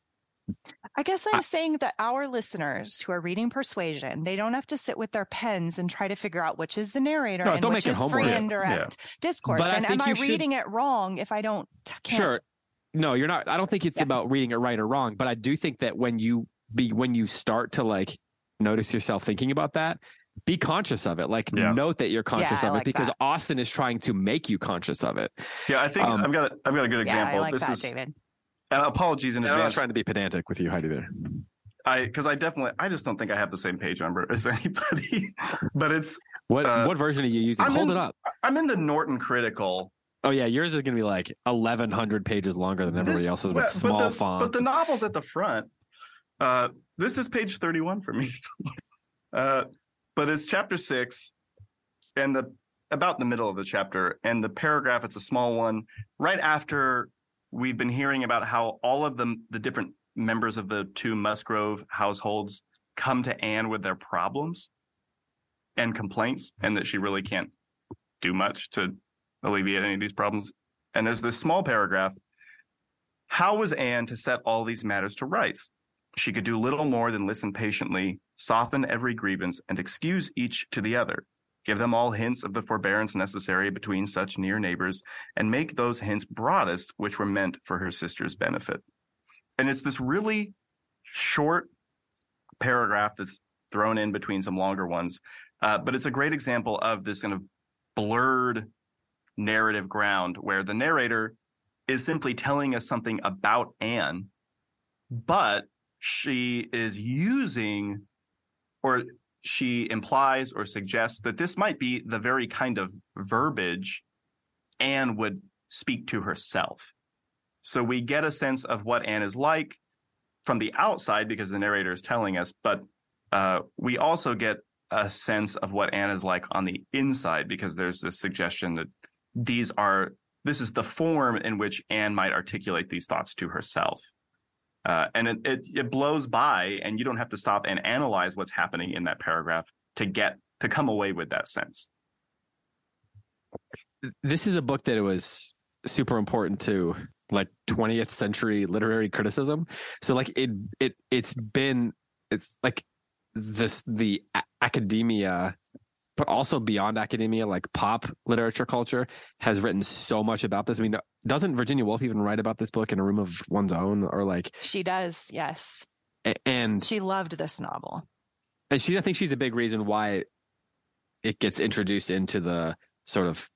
I guess I'm I, saying that our listeners who are reading Persuasion, they don't have to sit with their pens and try to figure out which is the narrator no, and which is free and direct yeah. discourse. But and am I reading it wrong if I don't? Can't... Sure. No, you're not. I don't think it's yeah. about reading it right or wrong, but I do think that when you be when you start to like notice yourself thinking about that, be conscious of it. Like yeah. note that you're conscious yeah, of it because that. Austen is trying to make you conscious of it. Yeah, I think um, I've got a, I've got a good example. Yeah, I like this that, is, David. And apologies in advance. I'm not trying to be pedantic with you, Heidi. There. I because I definitely I just don't think I have the same page number as anybody. but it's what uh, what version are you using? I'm Hold in, it up. I'm in the Norton Critical. Oh yeah, yours is going to be like 1,100 pages longer than everybody this, else's with small but the, fonts. But the novel's at the front. Uh, this is page 31 for me. uh, but it's chapter six, and the about the middle of the chapter, and the paragraph. It's a small one right after we've been hearing about how all of the the different members of the two Musgrove households come to Anne with their problems and complaints, and that she really can't do much to alleviate any of these problems. And there's this small paragraph. How was Anne to set all these matters to rights? She could do little more than listen patiently, soften every grievance, and excuse each to the other, give them all hints of the forbearance necessary between such near neighbors, and make those hints broadest which were meant for her sister's benefit. And it's this really short paragraph that's thrown in between some longer ones, uh, but it's a great example of this kind of blurred narrative ground where the narrator is simply telling us something about Anne, but she is using or she implies or suggests that this might be the very kind of verbiage Anne would speak to herself. So we get a sense of what Anne is like from the outside because the narrator is telling us, but uh, we also get a sense of what Anne is like on the inside because there's this suggestion that these are this is the form in which Anne might articulate these thoughts to herself. Uh, and it, it, it blows by, and you don't have to stop and analyze what's happening in that paragraph to get to come away with that sense. This is a book that it was super important to like 20th century literary criticism. So like it it it's been it's like this the academia but also beyond academia, like pop literature culture, has written so much about this. I mean, doesn't Virginia Woolf even write about this book in a room of one's own, or like she does? Yes, and she loved this novel, and she, I think, she's a big reason why it gets introduced into the sort of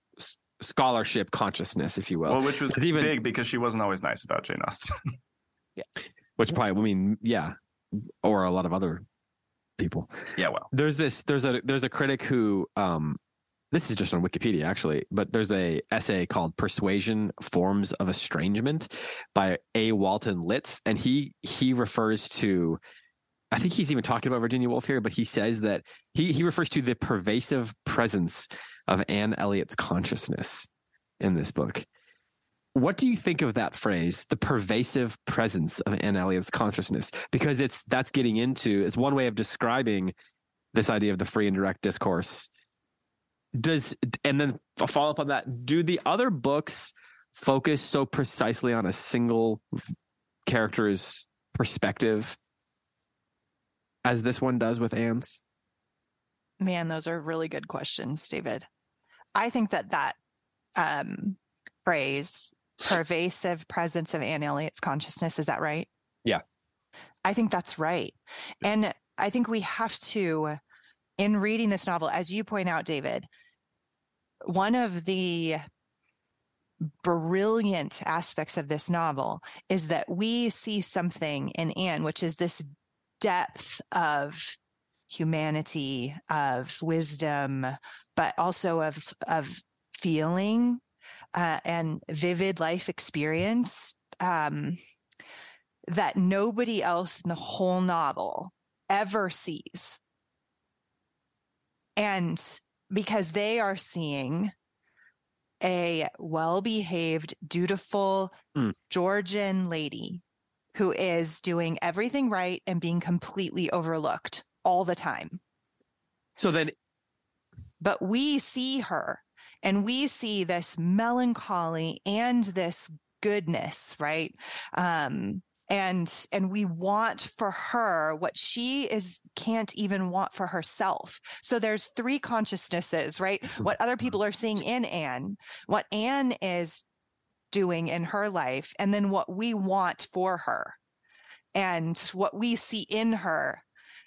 scholarship consciousness, if you will. Well, which was even, big because she wasn't always nice about Jane Austen. yeah, which probably, I mean, yeah, or a lot of other people. Yeah, well, there's this there's a there's a critic who um this is just on Wikipedia actually, but there's a essay called "Persuasion: Forms of Estrangement" by A. Walton Litz, and he he refers to. I think he's even talking about Virginia Woolf here, but he says that he he refers to the pervasive presence of Anne Elliot's consciousness in this book. What do you think of that phrase, the pervasive presence of Anne Elliot's consciousness? Because it's that's getting into it's one way of describing this idea of the free and direct discourse. Does and then a follow up on that, do the other books focus so precisely on a single character's perspective as this one does with Anne's? Man, those are really good questions, David. I think that that um, phrase, pervasive presence of Anne Elliot's consciousness, is that right? Yeah. I think that's right. And I think we have to, in reading this novel, as you point out, David, one of the brilliant aspects of this novel is that we see something in Anne, which is this depth of humanity, of wisdom, but also of of feeling uh, and vivid life experience um, that nobody else in the whole novel ever sees. And because they are seeing a well behaved, dutiful Mm. Georgian lady who is doing everything right and being completely overlooked all the time. So then, But we see her and we see this melancholy and this goodness, right? Um, and and we want for her what she is can't even want for herself. So there's three consciousnesses right? What other people are seeing in anne what anne is doing in her life and then what we want for her. And what we see in her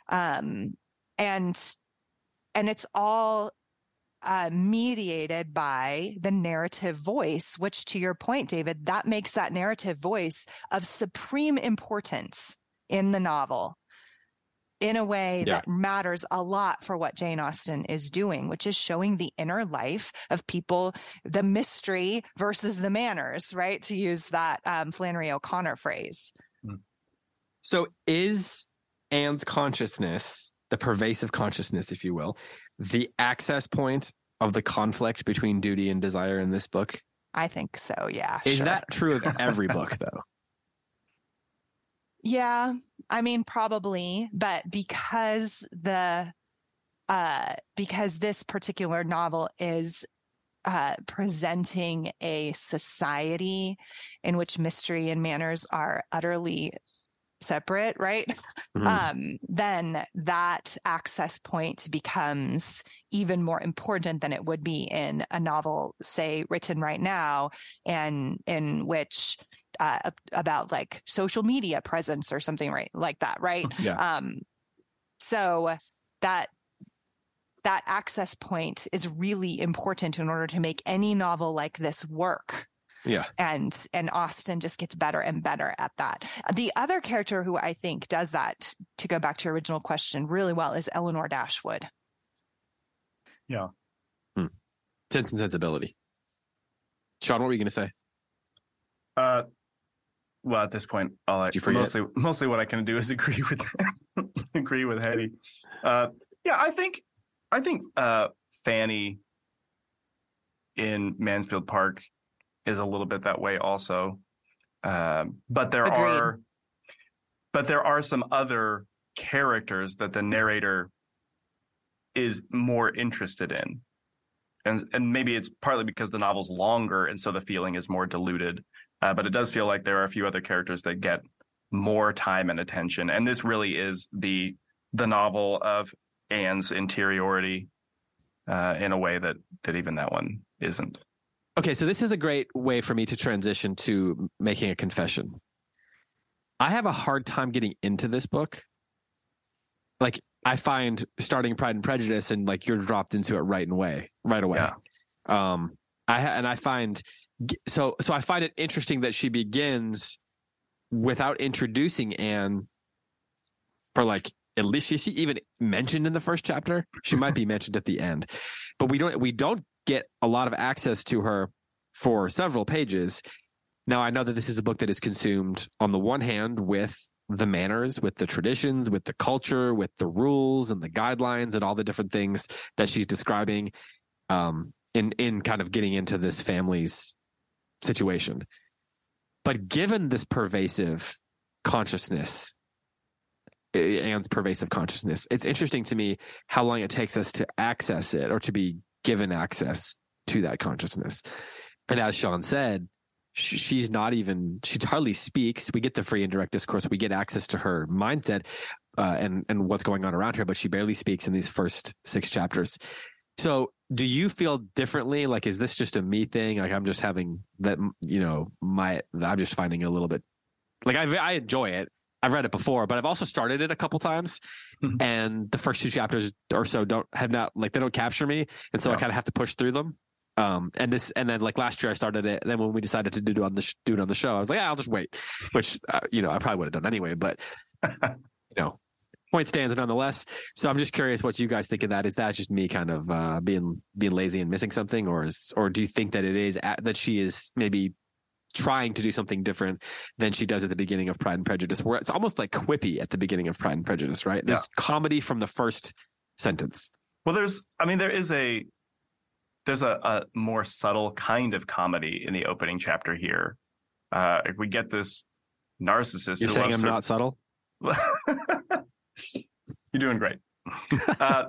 um and and it's all uh, mediated by the narrative voice, which, to your point, David, that makes that narrative voice of supreme importance in the novel in a way Yeah. that matters a lot for what Jane Austen is doing, which is showing the inner life of people, the mystery versus the manners, right? To use that um, Flannery O'Connor phrase. so is Anne's consciousness, the pervasive consciousness, if you will, the access point of the conflict between duty and desire in this book? I think so. Yeah. Is sure. that true of every book, though? Yeah, I mean probably, but because the uh because this particular novel is uh presenting a society in which mystery and manners are utterly separate, right? Mhm. um, then that access point becomes even more important than it would be in a novel, say, written right now, and in which uh, about like social media presence or something right like that, right? yeah. Um, so that that access point is really important in order to make any novel like this work Yeah. and and Austen just gets better and better at that. The other character who I think does that, to go back to your original question, really well is Elinor Dashwood. Yeah. Sense and sensibility. Sean, what were you going to say? Uh, well, at this point, all I Did you forget? mostly mostly what I can do is agree with agree with Hetty. Uh, yeah, I think I think uh, Fanny in Mansfield Park is a little bit that way also, um, but there Agreed. are but there are some other characters that the narrator is more interested in. And, and maybe it's partly because the novel's longer and so the feeling is more diluted. Uh, but it does feel like there are a few other characters that get more time and attention. And this really is the the novel of Anne's interiority uh, in a way that that even that one isn't. Okay, so this is a great way for me to transition to making a confession. I have a hard time getting into this book. Like I find starting Pride and Prejudice and like you're dropped into it right away, right away. Yeah. Um, I ha- and I find so so I find it interesting that she begins without introducing Anne for like at least is she even mentioned in the first chapter? She might be mentioned at the end, but we don't we don't get a lot of access to her for several pages. Now I know that this is a book that is consumed on the one hand with the manners, with the traditions, with the culture, with the rules and the guidelines and all the different things that she's describing um, in in kind of getting into this family's situation. But given this pervasive consciousness, eh, Anne's pervasive consciousness, it's interesting to me how long it takes us to access it or to be given access to that consciousness. And as Sean said, she's not even she hardly speaks. We get the free indirect discourse. We get access to her mindset uh, and and what's going on around her, but she barely speaks in these first six chapters. So, do you feel differently? Like, is this just a me thing? Like, I'm just having that, you know, my I'm just finding a little bit like I I enjoy it. I've read it before, but I've also started it a couple times, Mhm. and the first two chapters or so don't have not like they don't capture me, and so I kind of have to push through them. Um, and this, and then like last year I started it, and then when we decided to do it on the sh- do it on the show, I was like, yeah, I'll just wait, which uh, you know I probably would have done anyway, but you know, point stands nonetheless. So I'm just curious what you guys think of that. Is that just me kind of uh, being being lazy and missing something, or is or do you think that it is at, that she is maybe trying to do something different than she does at the beginning of Pride and Prejudice, where it's almost like quippy at the beginning of Pride and Prejudice, right? There's comedy from the first sentence. Well, there's, I mean, there is a, there's a, a more subtle kind of comedy in the opening chapter here. Uh, if we get this narcissist You're who saying loves I'm to- not subtle? You're doing great. Uh,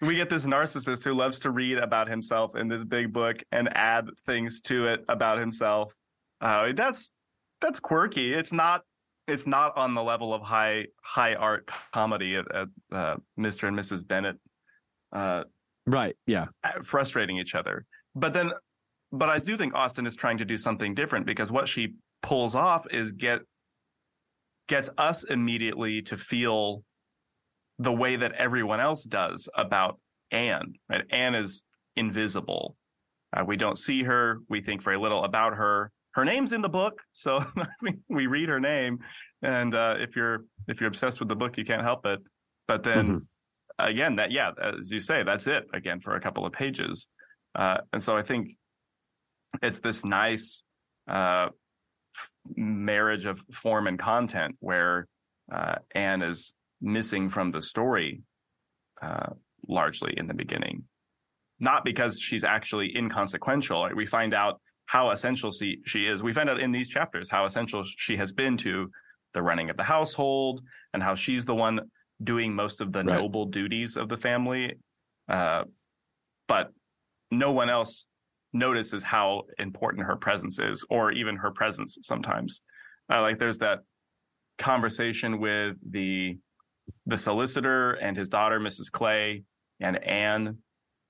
we get this narcissist who loves to read about himself in this big book and add things to it about himself. Uh, that's that's quirky. It's not it's not on the level of high high art comedy at, at uh, Mr. and Mrs. Bennet uh, Right. Yeah. frustrating each other. But then, but I do think Austen is trying to do something different because what she pulls off is get gets us immediately to feel the way that everyone else does about Anne. Right? Anne is invisible. Uh, we don't see her. We think very little about her. Her name's in the book, so we, we read her name. And uh, if you're if you're obsessed with the book, you can't help it. But then Mhm. again, that yeah, as you say, that's it again for a couple of pages. Uh, and so I think it's this nice uh, f- marriage of form and content where uh, Anne is missing from the story uh, largely in the beginning, not because she's actually inconsequential. We find out how essential she, she is. We find out in these chapters how essential she has been to the running of the household and how she's the one doing most of the Right. noble duties of the family. Uh, but no one else notices how important her presence is, or even her presence sometimes. Uh, like there's that conversation with the the solicitor and his daughter, Mrs. Clay, and Anne.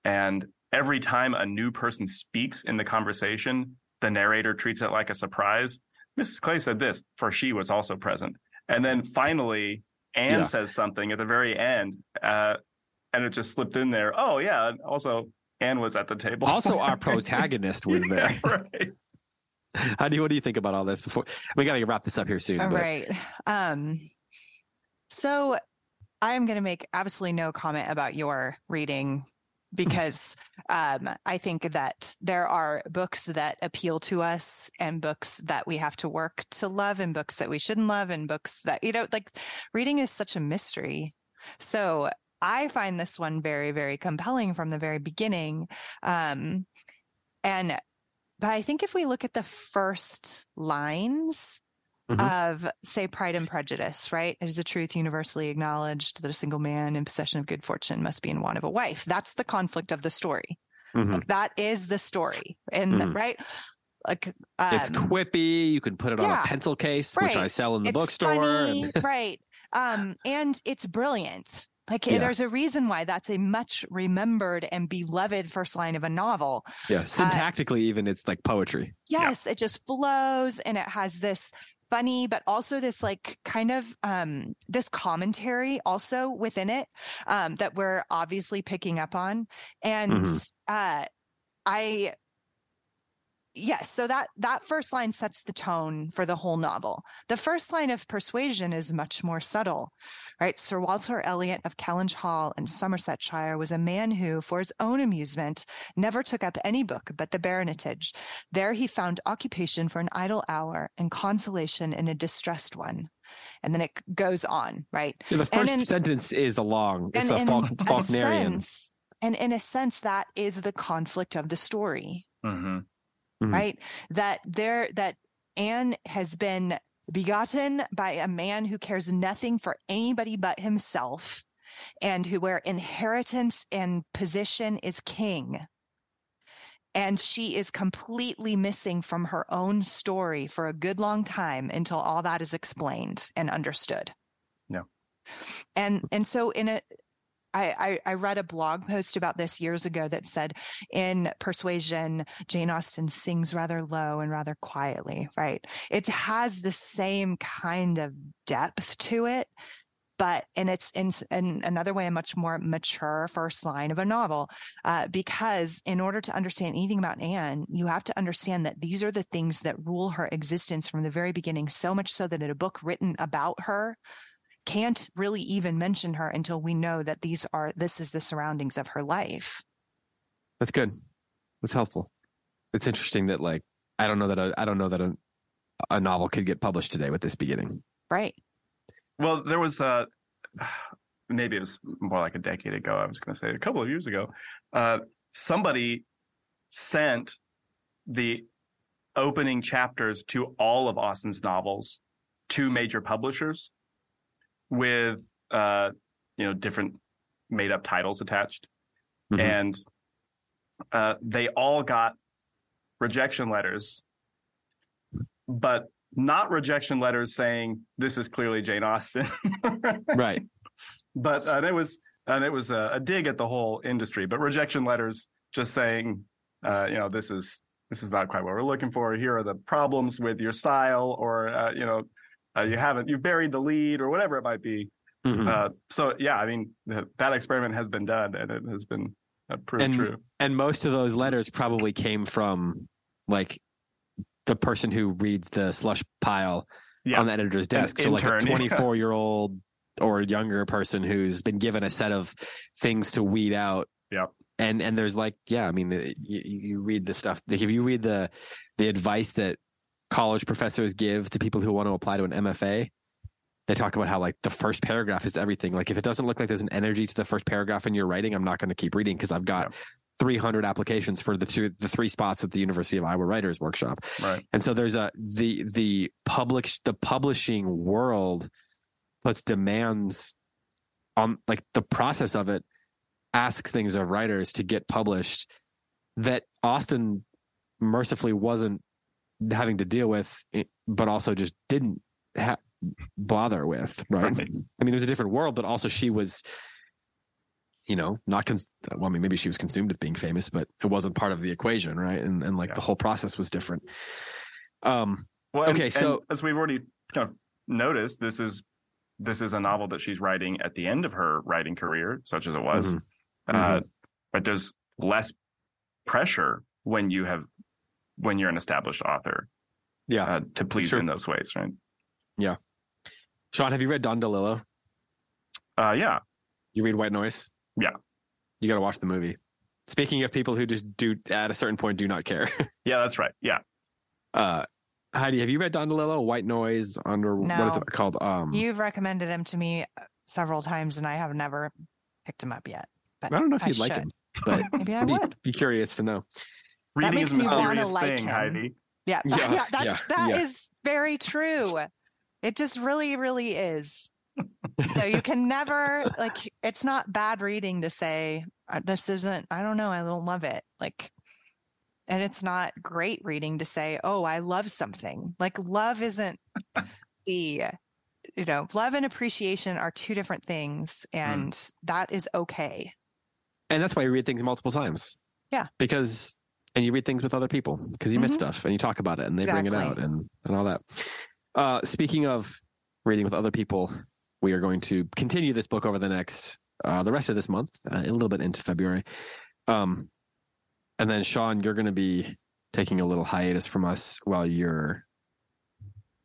And every time a new person speaks in the conversation, the narrator treats it like a surprise. Mrs. Clay said this, for she was also present. And then finally, Anne Yeah. says something at the very end, uh, and it just slipped in there. Oh, yeah. Also, Anne was at the table. Also, our protagonist was there. Yeah, right. How do you, what do you think about all this? Before we got to wrap this up here soon. All but- right. Um, so I am going to make absolutely no comment about your reading because um, I think that there are books that appeal to us and books that we have to work to love and books that we shouldn't love and books that, you know, like reading is such a mystery. So I find this one very, very compelling from the very beginning. Um, and, but I think if we look at the first lines, Mhm. of say pride and prejudice right it is a truth universally acknowledged that a single man in possession of good fortune must be in want of a wife that's the conflict of the story Mhm. like that is the story and Mhm. right like It's um, quippy. You can put it on a pencil case, which I sell in the it's bookstore. funny, and- right um and it's brilliant like Yeah. there's a reason why that's a much remembered and beloved first line of a novel yeah, syntactically, even it's like poetry. yes it just flows and it has this funny but also this like kind of um this commentary also within it um that we're obviously picking up on and Mhm. uh i yes so that that first line sets the tone for the whole novel. The first line of persuasion is much more subtle right? Sir walter elliot of kellynch hall in somersetshire was a man who for his own amusement never took up any book but the baronetage. There he found occupation for an idle hour and consolation in a distressed one. And then it goes on right? Yeah, the first in- sentence is a long. It's a in Faulk, a Faulknerian. sense and in a sense that is the conflict of the story. Hmm Mhm. right? That there that Anne has been begotten by a man who cares nothing for anybody but himself, and who where inheritance and position is king. And she is completely missing from her own story for a good long time until all that is explained and understood. Yeah. And and so in a I, I, I read a blog post about this years ago that said in Persuasion, Jane Austen sings rather low and rather quietly, right? It has the same kind of depth to it, but and it's in, in another way a much more mature first line of a novel uh, because in order to understand anything about anne you have to understand that these are the things that rule her existence from the very beginning so much so that in a book written about her can't really even mention her until we know that these are this is the surroundings of her life. That's good. That's helpful. It's interesting that like I don't know that a, I don't know that a, a novel could get published today with this beginning. Right. Well, there was uh maybe it was more like a decade ago. I was going to say a couple of years ago. Uh, somebody sent the opening chapters to all of Austen's novels to major publishers with uh, you know different made up titles attached, mm-hmm. and uh, they all got rejection letters, but not rejection letters saying this is clearly Jane Austen, right? But uh, it was and it was a, a, dig at the whole industry, but rejection letters just saying, uh, you know, this is this is not quite what we're looking for. Here are the problems with your style, or uh, you know, uh, you haven't you've buried the lead or whatever it might be. Mm-hmm. uh, so yeah i mean that experiment has been done and it has been uh, proved and, true. and most of those letters probably came from like the person who reads the slush pile yeah. on the editor's desk. An so intern, like a 24 year old or younger person who's been given a set of things to weed out. Yeah and and there's like yeah i mean you, you read the stuff like if you read the the advice that college professors give to people who want to apply to an MFA. They talk about how like the first paragraph is everything. Like if it doesn't look like there's an energy to the first paragraph in your writing, I'm not going to keep reading because I've got yeah. 300 applications for the two the three spots at the University of Iowa Writers Workshop. Right. And so there's a the the public the publishing world puts demands on like the process of it asks things of writers to get published that Austen mercifully wasn't having to deal with, but also just didn't ha- bother with. Right? right? I mean, it was a different world, but also she was, you know, not. Cons- well, I mean, maybe she was consumed with being famous, but it wasn't part of the equation, right? And and like yeah. the whole process was different. Um. Well, okay, and, so and as we've already kind of noticed, this is this is a novel that she's writing at the end of her writing career, such as it was. Mm-hmm. Uh, mm-hmm. But there's less pressure when you have when you're an established author. Yeah. Uh, to please sure. in those ways, right? Yeah. Sean, have you read Don DeLillo? Uh, yeah. You read White Noise? Yeah. You got to watch the movie. Speaking of people who just do at a certain point do not care. yeah, that's right. Yeah. Uh, Heidi, have you read Don DeLillo? White Noise under no. what is it called? Um, You've recommended him to me several times, and I have never picked him up yet. But I don't know if you'd like him, but maybe I would. Be curious to know. Reading is a mysterious like thing, him. Heidi. Yeah, yeah, yeah that's yeah, that yeah. is very true. It just really, really is. so you can never like. It's not bad reading to say uh, this isn't. I don't know. I don't love it. Like, and it's not great reading to say, oh, I love something. Like, love isn't the you know, love and appreciation are two different things, hmm. and mm. that is okay. And that's why you read things multiple times. Yeah. Because and you read things with other people because you mm-hmm. miss stuff and you talk about it and they exactly. bring it out and, and all that. Uh, speaking of reading with other people, we are going to continue this book over the next, uh, the rest of this month, uh, a little bit into February. Um, and then Sean, you're going to be taking a little hiatus from us while your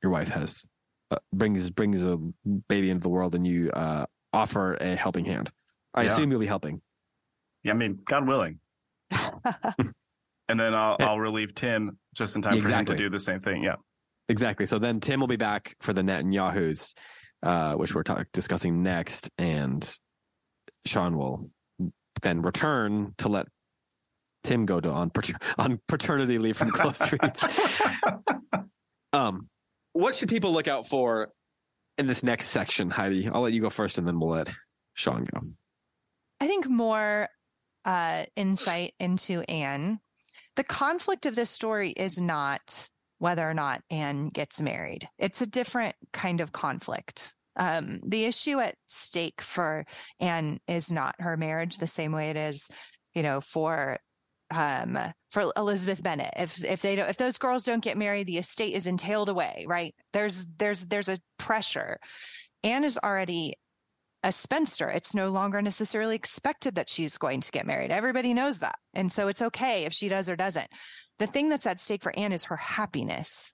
your wife has uh, brings brings a baby into the world and you uh, offer a helping hand. I yeah. assume you'll be helping. Yeah, I mean, God willing. and then I'll, I'll relieve Tim just in time exactly. for him to do the same thing. Yeah, exactly. So then Tim will be back for the net Netanyahus, uh, which we're talk- discussing next, and Sean will then return to let Tim go to on on paternity leave from Close Reads. um, what should people look out for in this next section, Heidi? I'll let you go first, and then we'll let Sean go. I think more uh, insight into Anne the conflict of this story is not whether or not Anne gets married. It's a different kind of conflict. Um, the issue at stake for Anne is not her marriage the same way it is, you know, for um, for Elizabeth Bennet. If if they don't, if those girls don't get married, the estate is entailed away. Right? There's there's there's a pressure. Anne is already a spinster. It's no longer necessarily expected that she's going to get married. Everybody knows that, and so it's okay if she does or doesn't. The thing that's at stake for Anne is her happiness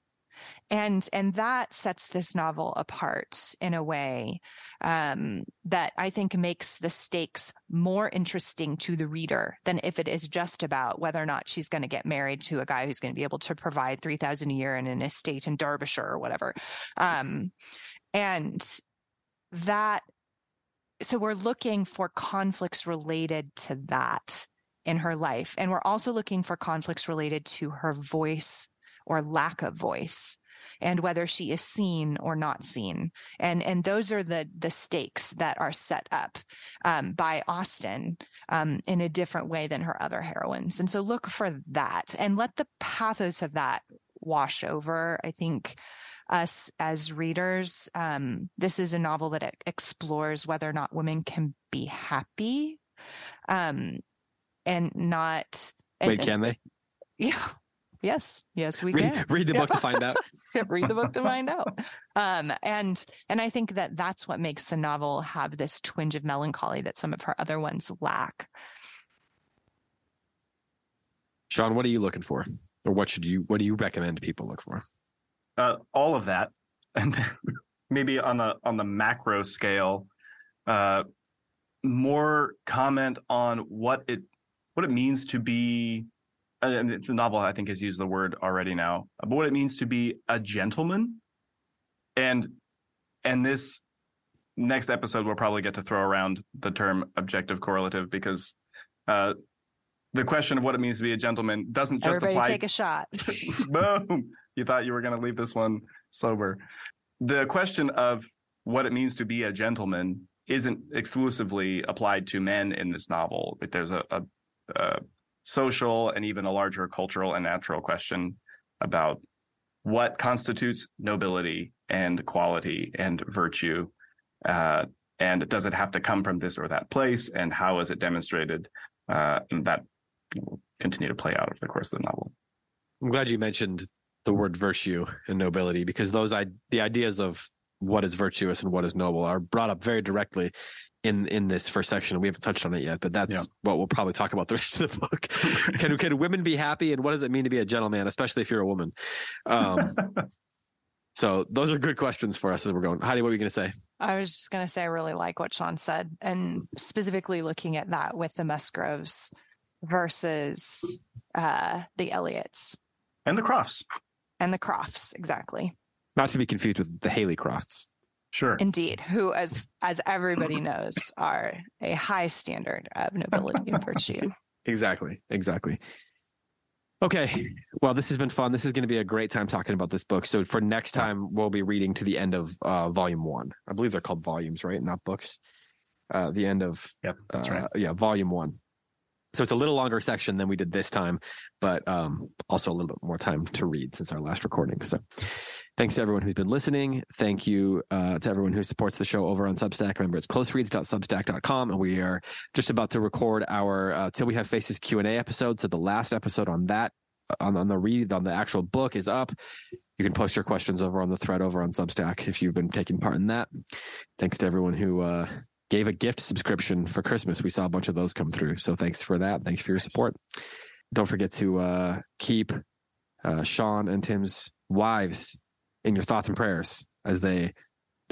and and that sets this novel apart in a way um, that I think makes the stakes more interesting to the reader than if it is just about whether or not she's going to get married to a guy who's going to be able to provide three thousand a year in an estate in Derbyshire or whatever, um, and that. So we're looking for conflicts related to that in her life, and we're also looking for conflicts related to her voice or lack of voice and whether she is seen or not seen. And and those are the the stakes that are set up um, by Austen um, in a different way than her other heroines. And so look for that and let the pathos of that wash over. I think us as readers, um, this is a novel that explores whether or not women can be happy um, and not. Wait, can they? Yeah, Yes, yes, we read, can read the book to find out. read the book to find out. Um, and and I think that that's what makes the novel have this twinge of melancholy that some of her other ones lack. Sean, what are you looking for, or what should you? What do you recommend people look for? Uh, all of that, and maybe on the on the macro scale, uh, more comment on what it what it means to be and the novel I think has used the word already now, but what it means to be a gentleman, and and this next episode we'll probably get to throw around the term objective correlative because uh, the question of what it means to be a gentleman doesn't just Everybody apply. take a shot. Boom! You thought you were going to leave this one sober. The question of what it means to be a gentleman isn't exclusively applied to men in this novel. There's a, a, a social and even a larger cultural and natural question about what constitutes nobility and quality and virtue. Uh, and does it have to come from this or that place? And how is it demonstrated? Uh, and that will continue to play out over the course of the novel. I'm glad you mentioned the word virtue and nobility because those I, the ideas of what is virtuous and what is noble are brought up very directly in in this first section. We haven't touched on it yet, but that's yeah. what we'll probably talk about the rest of the book. can can women be happy, and what does it mean to be a gentleman, especially if you're a woman? Um, so those are good questions for us as we're going. Heidi, what were you going to say? I was just going to say I really like what Sean said, and specifically looking at that with the Musgroves versus uh, the Elliots and the Crofts and the Crofts, exactly. Not to be confused with the Haley Crofts. Sure. Indeed, who, as as everybody knows, are a high standard of nobility and virtue. Exactly. Exactly. Okay. Well, this has been fun. This is going to be a great time talking about this book. So for next time, we'll be reading to the end of uh, volume one. I believe they're called volumes, right? Not books. Uh, the end of yep, that's uh, right. Yeah, volume one. So it's a little longer section than we did this time, but um, also a little bit more time to read since our last recording. So thanks to everyone who's been listening. Thank you uh, to everyone who supports the show over on Substack. Remember, it's closereads.substack.com, and we are just about to record our uh, Till We Have Faces Q&A episode. So the last episode on that, on, on the read, on the actual book is up. You can post your questions over on the thread over on Substack if you've been taking part in that. Thanks to everyone who uh, gave a gift subscription for Christmas. We saw a bunch of those come through. So thanks for that. Thanks for your support. Don't forget to uh, keep uh, Sean and Tim's wives in your thoughts and prayers as they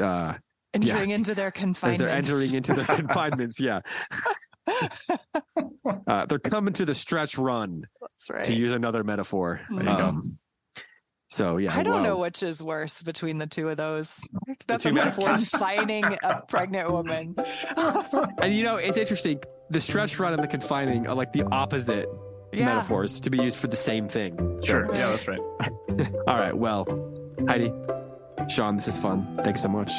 uh, entering yeah, into their confinements. As they're entering into their confinements. Yeah. uh, they're coming to the stretch run. That's right. To use another metaphor. Um, so yeah, I don't well, know which is worse between the two of those. Nothing like confining a pregnant woman. and you know, it's interesting. The stretch run and the confining are like the opposite yeah. metaphors to be used for the same thing. Sure. So, yeah, that's right. all right. Well, Heidi, Sean, this is fun. Thanks so much.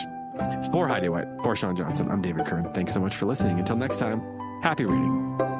For Heidi White, for Sean Johnson, I'm David Kern. Thanks so much for listening. Until next time, happy reading.